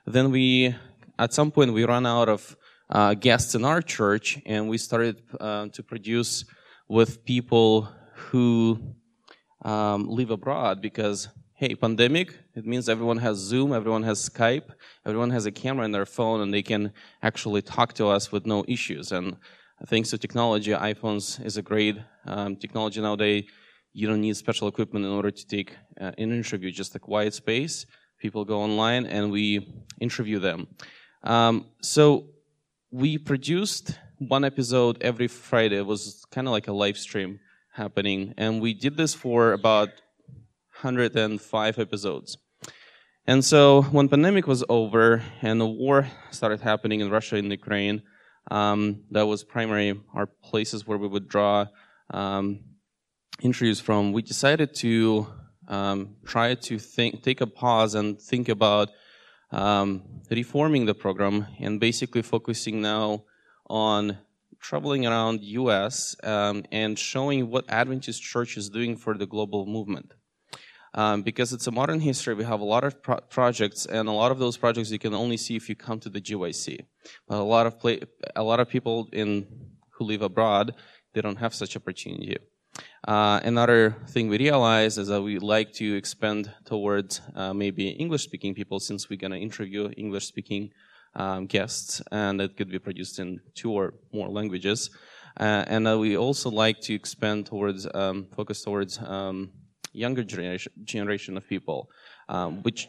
Then we, at some point, we ran out of uh, guests in our church, and we started uh, to produce with people who um, live abroad because hey pandemic it means everyone has zoom everyone has skype everyone has a camera in their phone and they can actually talk to us with no issues. And thanks to technology iphones is a great um, technology nowadays. You don't need special equipment in order to take uh, an interview just a quiet space. People go online and we interview them um, so we produced one episode every friday. It was kind of like a live stream happening. And we did this for about 105 episodes. And so when pandemic was over and the war started happening in russia and ukraine um, that was primary our places where we would draw um, interviews from we decided to um, try to think, take a pause and think about um, reforming the program and basically focusing now on traveling around U.S. Um, and showing what Adventist Church is doing for the global movement. Um, because it's a modern history, we have a lot of pro- projects, and a lot of those projects you can only see if you come to the GYC. But a lot of play, a lot of people in who live abroad, they don't have such opportunity. Uh, another thing we realized is that we like to expand towards uh, maybe English-speaking people, since we're going to interview English-speaking um, guests, and it could be produced in two or more languages. Uh, and uh, we also like to expand towards, um, focus towards um, younger generation, generation of people, um, which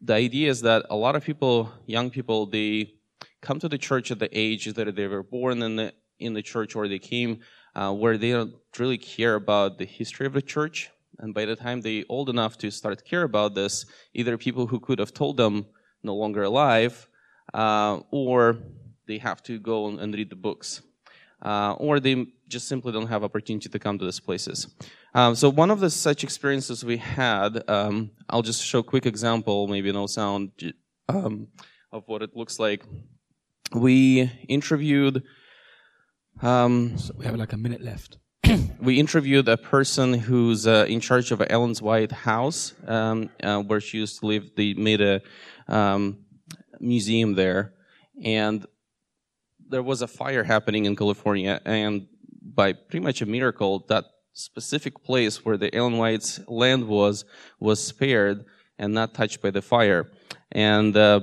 the idea is that a lot of people, young people, they come to the church at the age that they were born in the, in the church or they came uh, where they don't really care about the history of the church. And by the time they old enough to start care about this, either people who could have told them no longer alive, uh, or they have to go and read the books, uh, or they just simply don't have opportunity to come to these places. Um, so one of the such experiences we had, um, I'll just show a quick example, maybe no sound, um, of what it looks like. We interviewed. Um, so we have like a minute left. we interviewed a person who's uh, in charge of Ellen's White house, um, uh, where she used to live. They made a um, museum there, and there was a fire happening in California, and by pretty much a miracle, that specific place where the Ellen White's land was was spared, and not touched by the fire. And uh,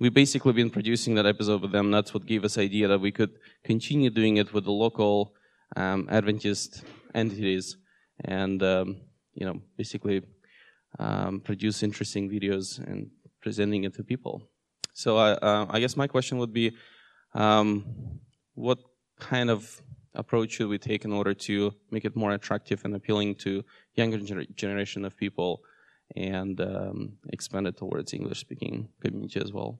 we basically been producing that episode with them. That's what gave us idea that we could continue doing it with the local um, Adventist entities, and um, you know, basically um, produce interesting videos and presenting it to people. So uh, uh, I guess my question would be, um, what kind of approach should we take in order to make it more attractive and appealing to younger gener- generation of people and um, expand it towards English speaking community as well?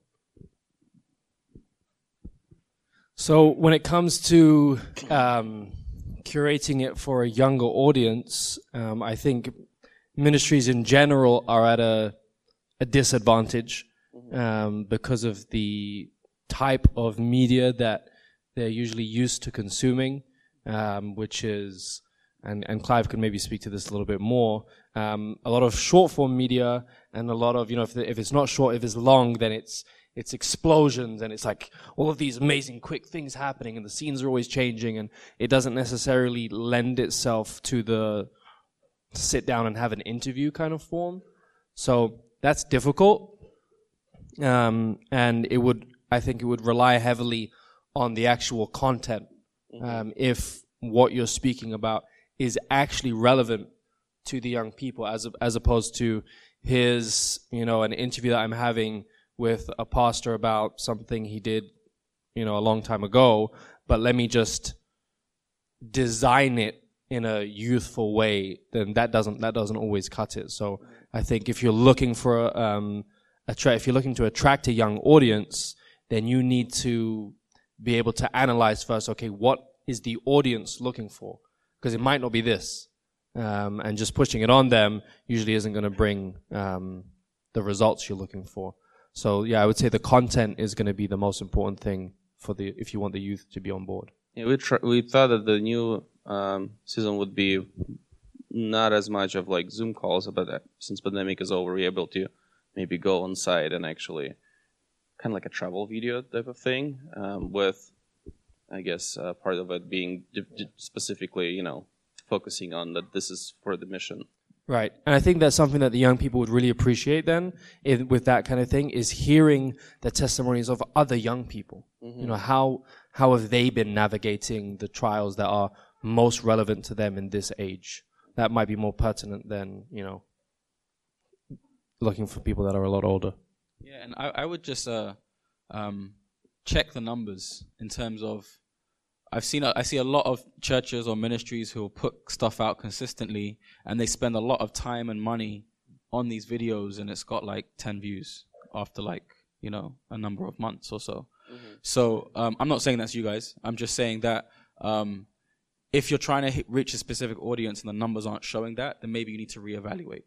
So when it comes to um, curating it for a younger audience, um, I think ministries in general are at a, a disadvantage um, because of the type of media that they're usually used to consuming, um, which is, and, and Clive can maybe speak to this a little bit more, um, a lot of short form media and a lot of, you know, if, the, if it's not short, if it's long, then it's, it's explosions and it's like all of these amazing quick things happening and the scenes are always changing and it doesn't necessarily lend itself to the sit down and have an interview kind of form. So that's difficult. Um, and it would, I think it would rely heavily on the actual content. Um, if what you're speaking about is actually relevant to the young people as, as opposed to his, you know, an interview that I'm having with a pastor about something he did, you know, a long time ago, but let me just design it in a youthful way, then that doesn't that doesn't always cut it. So I think if you're looking for um, if you're looking to attract a young audience, then you need to be able to analyze first. Okay, what is the audience looking for? Because it might not be this, um, and just pushing it on them usually isn't going to bring um, the results you're looking for. So yeah, I would say the content is going to be the most important thing for the if you want the youth to be on board. Yeah, we tr- we thought that the new um, season would be not as much of like Zoom calls, but uh, since pandemic is over, we're able to maybe go on site and actually kind of like a travel video type of thing um, with, I guess, uh, part of it being d- d- specifically, you know, focusing on that this is for the mission. Right. And I think that's something that the young people would really appreciate then in, with that kind of thing is hearing the testimonies of other young people. You know, how, how have they been navigating the trials that are most relevant to them in this age? That might be more pertinent than, you know, looking for people that are a lot older. Yeah, and I, I would just uh, um, check the numbers in terms of. I've seen I see a lot of churches or ministries who will put stuff out consistently, and they spend a lot of time and money on these videos, and it's got like ten views after like you know a number of months or so. So um, I'm not saying that's you guys. I'm just saying that um, if you're trying to hit, reach a specific audience and the numbers aren't showing that, then maybe you need to reevaluate.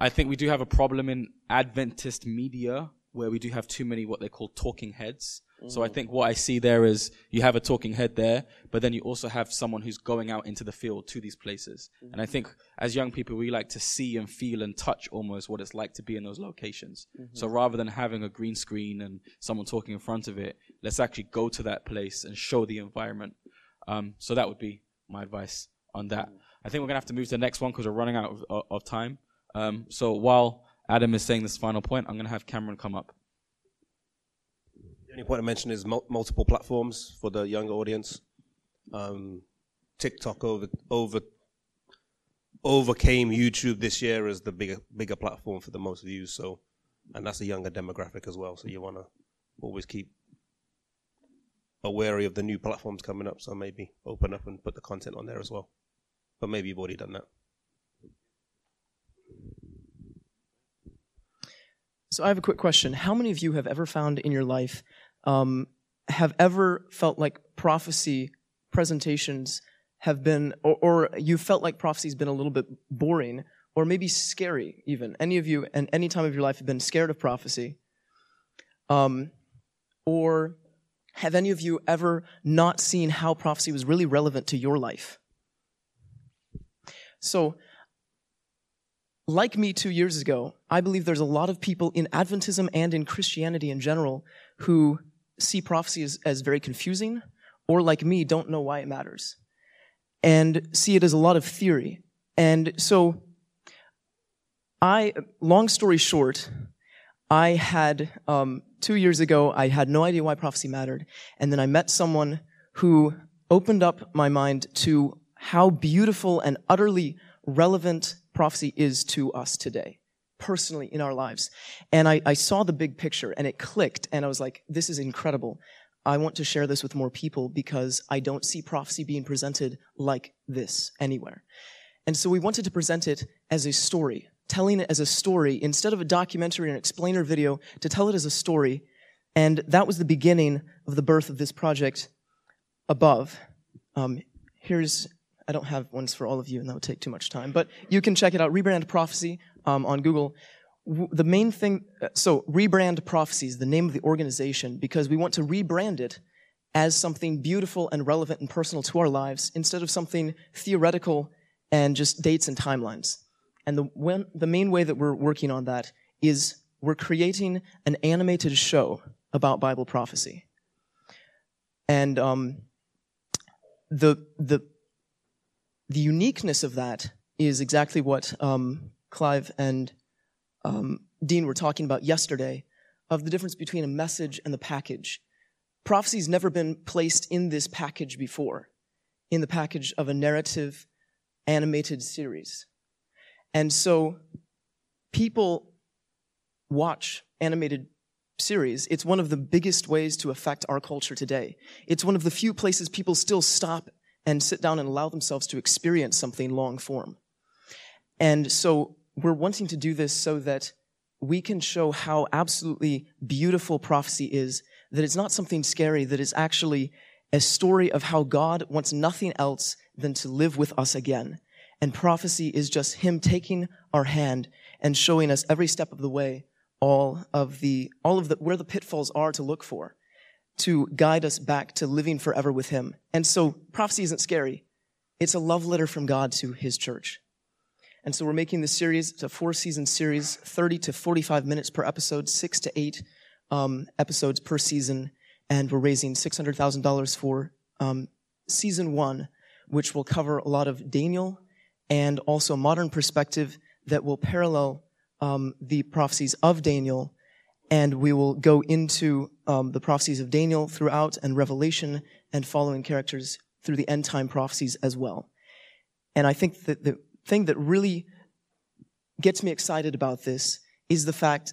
I think we do have a problem in Adventist media where we do have too many what they call talking heads. So I Mhm. think what I see there is you have a talking head there, but then you also have someone who's going out into the field to these places. And I think as young people, we like to see and feel and touch almost what it's like to be in those locations. So rather than having a green screen and someone talking in front of it, let's actually go to that place and show the environment. Um, so that would be my advice on that. I think we're gonna have to move to the next one because we're running out of, of, of time. Um, so while Adam is saying this final point, I'm gonna have Cameron come up. The only point I mentioned is mul- multiple platforms for the younger audience. Um, TikTok over over overcame YouTube this year as the bigger bigger platform for the most views. So, and that's a younger demographic as well. So you want to always keep aware of the new platforms coming up. So maybe open up and put the content on there as well. But maybe you've already done that. So I have a quick question. How many of you have ever found in your life, um, have ever felt like prophecy presentations have been, or, or you felt like prophecy's been a little bit boring, or maybe scary even? Any of you, and any time of your life, have been scared of prophecy? Um, or have any of you ever not seen how prophecy was really relevant to your life? So, like me two years ago, I believe there's a lot of people in Adventism and in Christianity in general who see prophecy as, as very confusing, or like me, don't know why it matters, and see it as a lot of theory. And so, I, long story short, I had, um, two years ago, I had no idea why prophecy mattered. And then I met someone who opened up my mind to how beautiful and utterly relevant prophecy is to us today, personally in our lives. And I, I saw the big picture and it clicked and I was like, this is incredible. I want to share this with more people because I don't see prophecy being presented like this anywhere. And so we wanted to present it as a story, telling it as a story instead of a documentary or an explainer video, to tell it as a story. And that was the beginning of the birth of this project above. Um, here's, I don't have ones for all of you, and that would take too much time, but you can check it out. Rebrand Prophecy um, on Google. W- The main thing, uh, so Rebrand Prophecy is the name of the organization because we want to rebrand it as something beautiful and relevant and personal to our lives instead of something theoretical and just dates and timelines. And the, when, the main way that we're working on that is we're creating an animated show about Bible prophecy. And um, the, the, the uniqueness of that is exactly what um, Clive and um, Dean were talking about yesterday of the difference between a message and the package. Prophecy's never been placed in this package before, in the package of a narrative animated series. And so people watch animated series. It's one of the biggest ways to affect our culture today. It's one of the few places people still stop and sit down and allow themselves to experience something long form. And so we're wanting to do this so that we can show how absolutely beautiful prophecy is, that it's not something scary, that it's actually a story of how God wants nothing else than to live with us again. And prophecy is just Him taking our hand and showing us every step of the way all of the, all of the, where the pitfalls are to look for to guide us back to living forever with Him. And so prophecy isn't scary. It's a love letter from God to His church. And so we're making this series, it's a four season series, 30 to 45 minutes per episode, six to eight um, episodes per season. And we're raising $600,000 for um, season one, which will cover a lot of Daniel and also modern perspective that will parallel um, the prophecies of Daniel. And we will go into um, the prophecies of Daniel throughout and Revelation and following characters through the end time prophecies as well. And I think that the thing that really gets me excited about this is the fact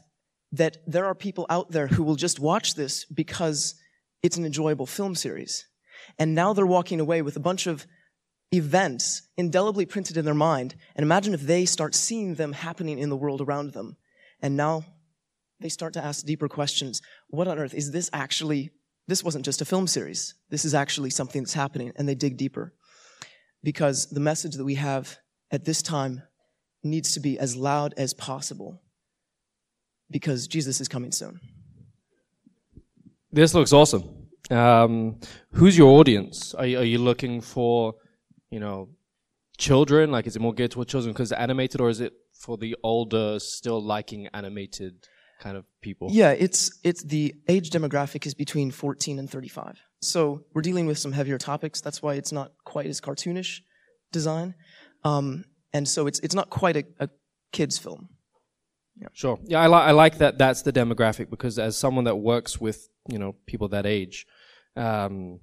that there are people out there who will just watch this because it's an enjoyable film series. And now they're walking away with a bunch of events indelibly printed in their mind. And imagine if they start seeing them happening in the world around them. And now they start to ask deeper questions. What on earth is this actually? This wasn't just a film series. This is actually something that's happening. And they dig deeper. Because the message that we have at this time needs to be as loud as possible. Because Jesus is coming soon. This looks awesome. Um, who's your audience? Are you, are you looking for, you know, children? Like, is it more geared toward children because it's animated, or is it for the older, still liking animated kind of people? Yeah, it's it's the age demographic is between 14 and 35. So we're dealing with some heavier topics. That's why it's not quite as cartoonish design, um, and so it's it's not quite a, a kids film. Yeah. Sure. Yeah, I, li- I like that. That's the demographic because as someone that works with you know people that age, um,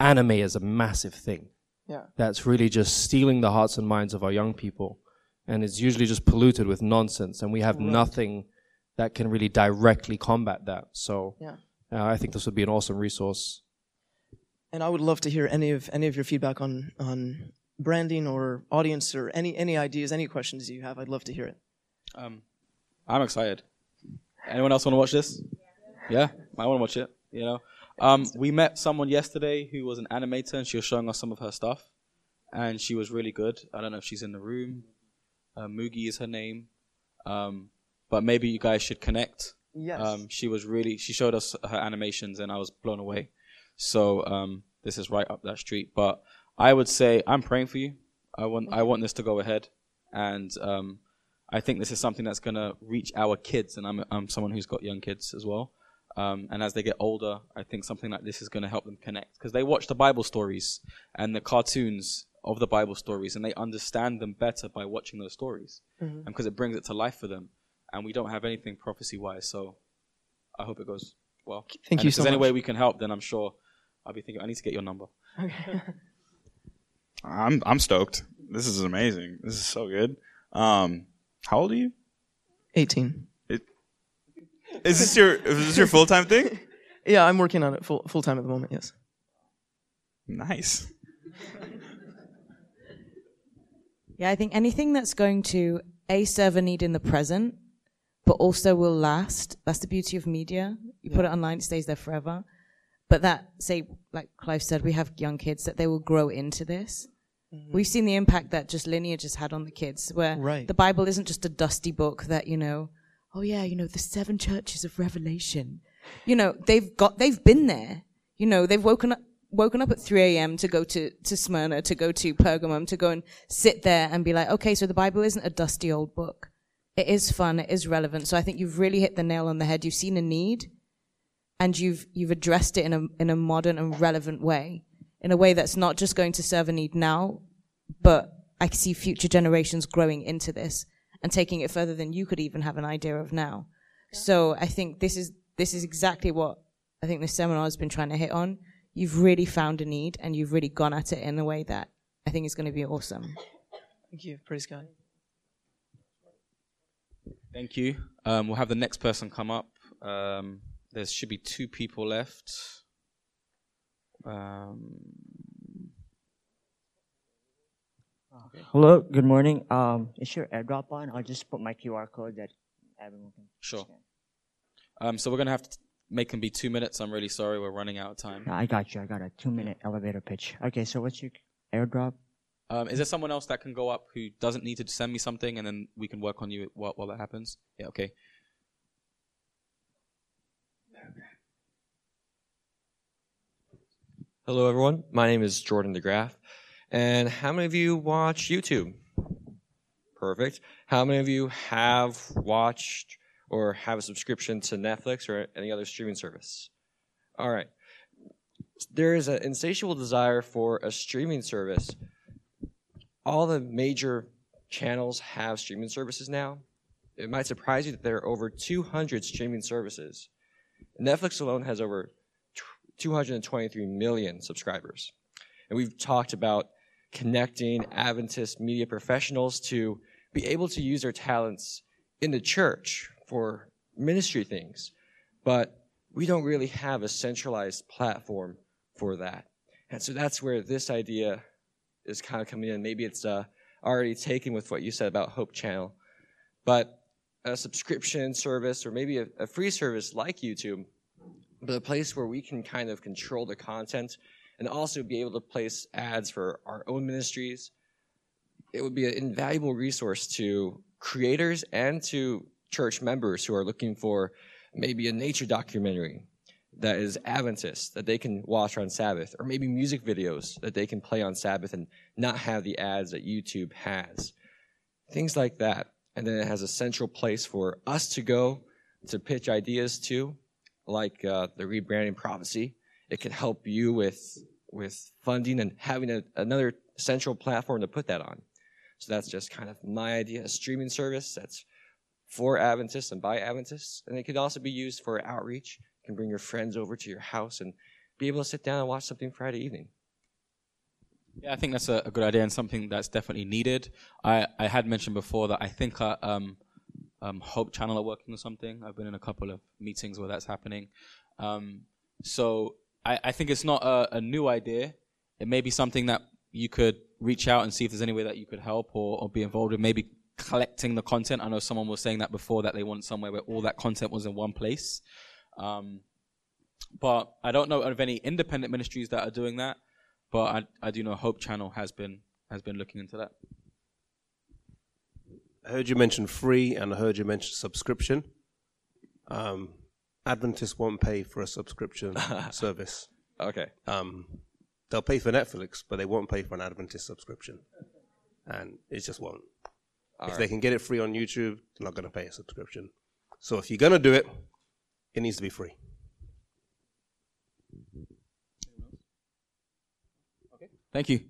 anime is a massive thing. Yeah. That's really just stealing the hearts and minds of our young people, and it's usually just polluted with nonsense, and we have Right. nothing that can really directly combat that. So, Yeah. uh, I think this would be an awesome resource. And I would love to hear any of any of your feedback on on branding or audience or any any ideas, any questions you have. I'd love to hear it. Um, I'm excited. Anyone else want to watch this? Yeah, I want to watch it. You know, um, we met someone yesterday who was an animator, and she was showing us some of her stuff, and she was really good. I don't know if she's in the room. Uh, Mugi is her name, um, but maybe you guys should connect. Yes. Um, she was really. She showed us her animations, and I was blown away. So um, this is right up that street. But I would say I'm praying for you. I want I want this to go ahead, and um, I think this is something that's going to reach our kids, and I'm I'm someone who's got young kids as well. Um, and as they get older, I think something like this is going to help them connect because they watch the Bible stories and the cartoons of the Bible stories and they understand them better by watching those stories. Mhm. And because it brings it to life for them. And we don't have anything prophecy wise, so I hope it goes well. Thank And you if so there's any way we can help, then I'm sure I'll be thinking I need to get your number. Okay. I'm I'm stoked. This is amazing. This is so good. Um, how old are you? 18. It, is this your is this your full time thing? Yeah, I'm working on it full full time at the moment. Yes. Nice. Yeah, I think anything that's going to a serve a need in the present, but also will last. That's the beauty of media. You put it online, it stays there forever. But that, say, like Clive said, we have young kids that they will grow into this. Mm-hmm. We've seen the impact that just lineage has had on the kids, where Right. the Bible isn't just a dusty book that you know. Oh yeah, you know the seven churches of Revelation. You know they've got they've been there. You know they've woken up woken up at 3 a.m. to go to, to Smyrna, to go to Pergamum, to go and sit there and be like, okay, so the Bible isn't a dusty old book. It is fun. It is relevant. So I think you've really hit the nail on the head. You've seen a need and you've, you've addressed it in a, in a modern and relevant way, in a way that's not just going to serve a need now, but I see future generations growing into this and taking it further than you could even have an idea of now. So I think this is, this is exactly what I think the seminar has been trying to hit on. You've really found a need and you've really gone at it in a way that I think is going to be awesome. Thank you. Praise God. Thank you. Um, we'll have the next person come up. Um, there should be two people left. Um, Hello, good morning. Um, is your airdrop on? I'll just put my QR code that everyone can. sure. Um, so we're gonna have to make them be two minutes. I'm really sorry. We're running out of time. No, I got you. I got a two minute elevator pitch. Okay, so what's your airdrop? Um, is there someone else that can go up who doesn't need to send me something, and then we can work on you while, while that happens? Yeah. Okay. Hello, everyone. My name is Jordan DeGraff. And how many of you watch YouTube? Perfect. How many of you have watched or have a subscription to Netflix or any other streaming service? All right. There is an insatiable desire for a streaming service. All the major channels have streaming services now. It might surprise you that there are over 200 streaming services. Netflix alone has over 223 million subscribers. And we've talked about connecting Adventist media professionals to be able to use their talents in the church for ministry things. But we don't really have a centralized platform for that. And so that's where this idea is kind of coming in. Maybe it's uh, already taken with what you said about Hope Channel. But a subscription service or maybe a, a free service like YouTube but a place where we can kind of control the content and also be able to place ads for our own ministries. It would be an invaluable resource to creators and to church members who are looking for maybe a nature documentary that is Adventist that they can watch on Sabbath, or maybe music videos that they can play on Sabbath and not have the ads that YouTube has. Things like that. And then it has a central place for us to go to pitch ideas to like uh, the rebranding prophecy. It can help you with with funding and having a, another central platform to put that on. So that's just kind of my idea: a streaming service that's for Adventists and by Adventists, and it could also be used for outreach. You can bring your friends over to your house and be able to sit down and watch something Friday evening. Yeah, I think that's a, a good idea and something that's definitely needed. I, I had mentioned before that I think uh, um, um, Hope Channel are working on something. I've been in a couple of meetings where that's happening. Um, so I, I think it's not a, a new idea. It may be something that you could reach out and see if there's any way that you could help or, or be involved in maybe collecting the content. I know someone was saying that before that they want somewhere where all that content was in one place. Um, but I don't know of any independent ministries that are doing that. But I, I do know Hope Channel has been has been looking into that. I heard you mention free and I heard you mention subscription. Um, Adventists won't pay for a subscription service. Okay. Um, they'll pay for Netflix, but they won't pay for an Adventist subscription. And it just won't. All if right. they can get it free on YouTube, they're not going to pay a subscription. So if you're going to do it, it needs to be free. Okay. Thank you.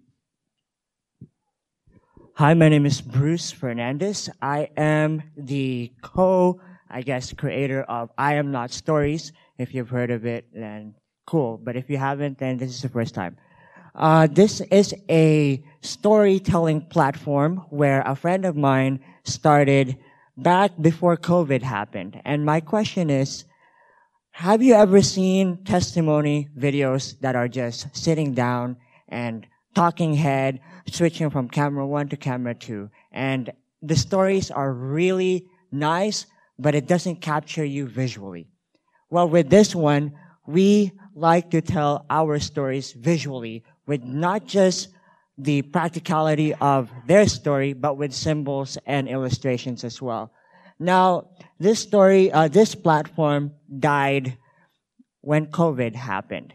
Hi, my name is Bruce Fernandez. I am the co, I guess, creator of I Am Not Stories. If you've heard of it, then cool. But if you haven't, then this is the first time. Uh, this is a storytelling platform where a friend of mine started back before COVID happened. And my question is, have you ever seen testimony videos that are just sitting down and talking head, switching from camera one to camera two? And the stories are really nice, but it doesn't capture you visually. Well, with this one, we like to tell our stories visually with not just the practicality of their story, but with symbols and illustrations as well. Now, this story, uh, this platform died when COVID happened.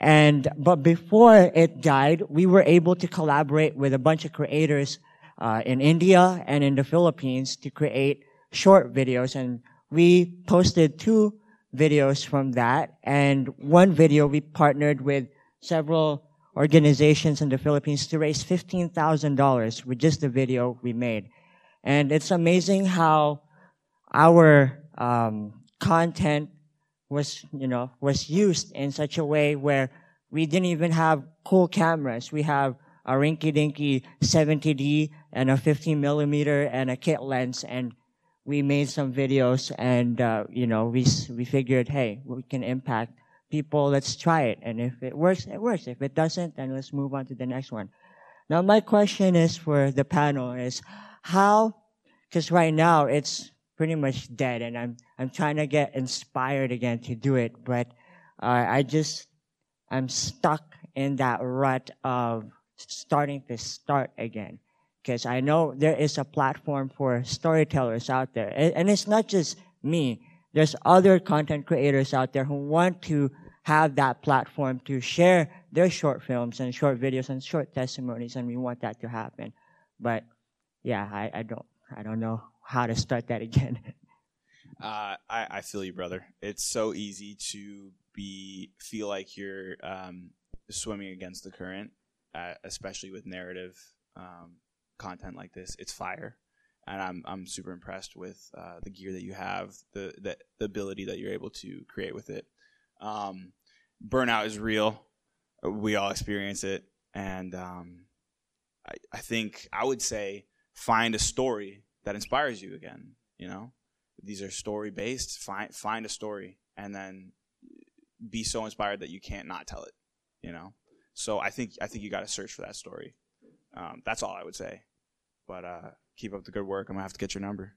And, but before it died, we were able to collaborate with a bunch of creators, uh, in India and in the Philippines to create short videos. And we posted two videos from that. And one video we partnered with several organizations in the Philippines to raise $15,000 with just the video we made. And it's amazing how our um, content was, you know, was used in such a way where we didn't even have cool cameras. We have a rinky-dinky 70D and a 15 millimeter and a kit lens, and we made some videos. And uh, you know, we we figured, hey, we can impact people. Let's try it, and if it works, it works. If it doesn't, then let's move on to the next one. Now, my question is for the panel: is how? Because right now it's pretty much dead, and I'm I'm trying to get inspired again to do it, but uh, I just I'm stuck in that rut of starting to start again. Because I know there is a platform for storytellers out there, and, and it's not just me. There's other content creators out there who want to have that platform to share their short films and short videos and short testimonies, and we want that to happen. But yeah, I, I don't I don't know how to start that again. Uh, I, I feel you, brother. It's so easy to be feel like you're um, swimming against the current, uh, especially with narrative um, content like this. It's fire, and I'm I'm super impressed with uh, the gear that you have, the, the the ability that you're able to create with it. Um, burnout is real. We all experience it, and um, I I think I would say find a story that inspires you again. You know, these are story based. Find find a story, and then be so inspired that you can't not tell it. You know, so I think I think you got to search for that story. Um, that's all I would say. But uh, keep up the good work. I'm gonna have to get your number.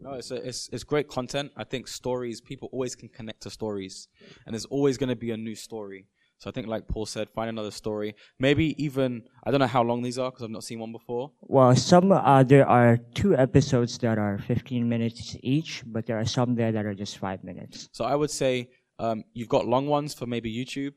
No, it's, a, it's it's great content. I think stories people always can connect to stories, and there's always going to be a new story. So I think, like Paul said, find another story. Maybe even I don't know how long these are because I've not seen one before. Well, some uh, there are two episodes that are 15 minutes each, but there are some there that are just five minutes. So I would say um, you've got long ones for maybe YouTube.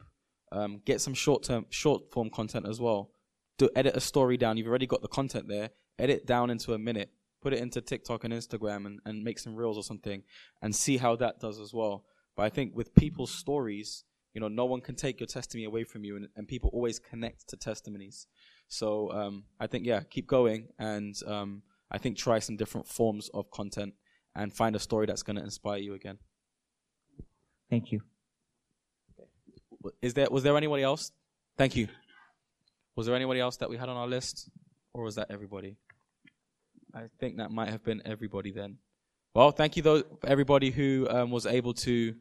Um, get some short term, short form content as well. Do edit a story down. You've already got the content there. Edit down into a minute. Put it into TikTok and Instagram and, and make some reels or something, and see how that does as well. But I think with people's stories, you know, no one can take your testimony away from you, and, and people always connect to testimonies. So um, I think yeah, keep going, and um, I think try some different forms of content and find a story that's going to inspire you again. Thank you. Is there was there anybody else? Thank you. Was there anybody else that we had on our list, or was that everybody? I think that might have been everybody then. Well, thank you though everybody who um, was able to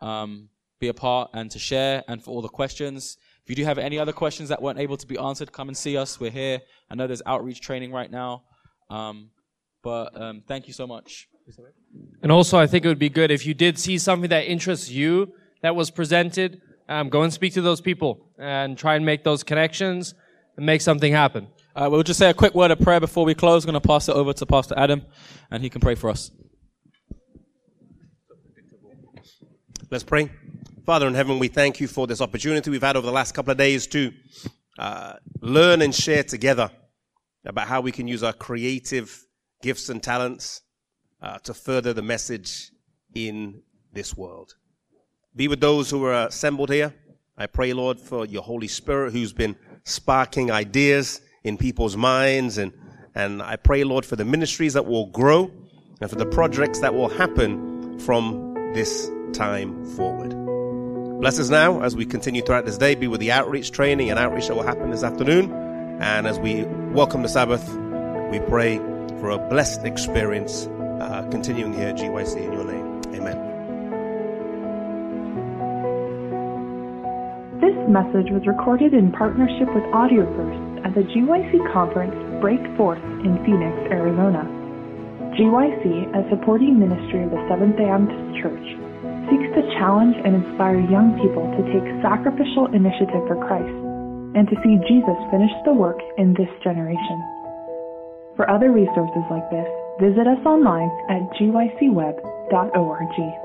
um, be a part and to share, and for all the questions. If you do have any other questions that weren't able to be answered, come and see us. We're here. I know there's outreach training right now, um, but um, thank you so much. And also, I think it would be good if you did see something that interests you that was presented, um, go and speak to those people and try and make those connections and make something happen. Uh, we'll just say a quick word of prayer before we close. I'm going to pass it over to Pastor Adam, and he can pray for us. Let's pray. Father in heaven, we thank you for this opportunity we've had over the last couple of days to uh, learn and share together about how we can use our creative gifts and talents uh, to further the message in this world. Be with those who are assembled here. I pray, Lord, for your Holy Spirit who's been sparking ideas in people's minds and And I pray, Lord, for the ministries that will grow and for the projects that will happen from this time forward. Bless us now as we continue throughout this day. Be with the outreach training and outreach that will happen this afternoon. And as we welcome the Sabbath, we pray for a blessed experience uh, continuing here at GYC in your name. Amen. This message was recorded in partnership with AudioVerse at the GYC conference Break Forth in Phoenix, Arizona. GYC, a supporting ministry of the Seventh day Adventist Church, seeks to challenge and inspire young people to take sacrificial initiative for Christ and to see Jesus finish the work in this generation. For other resources like this, visit us online at gycweb.org.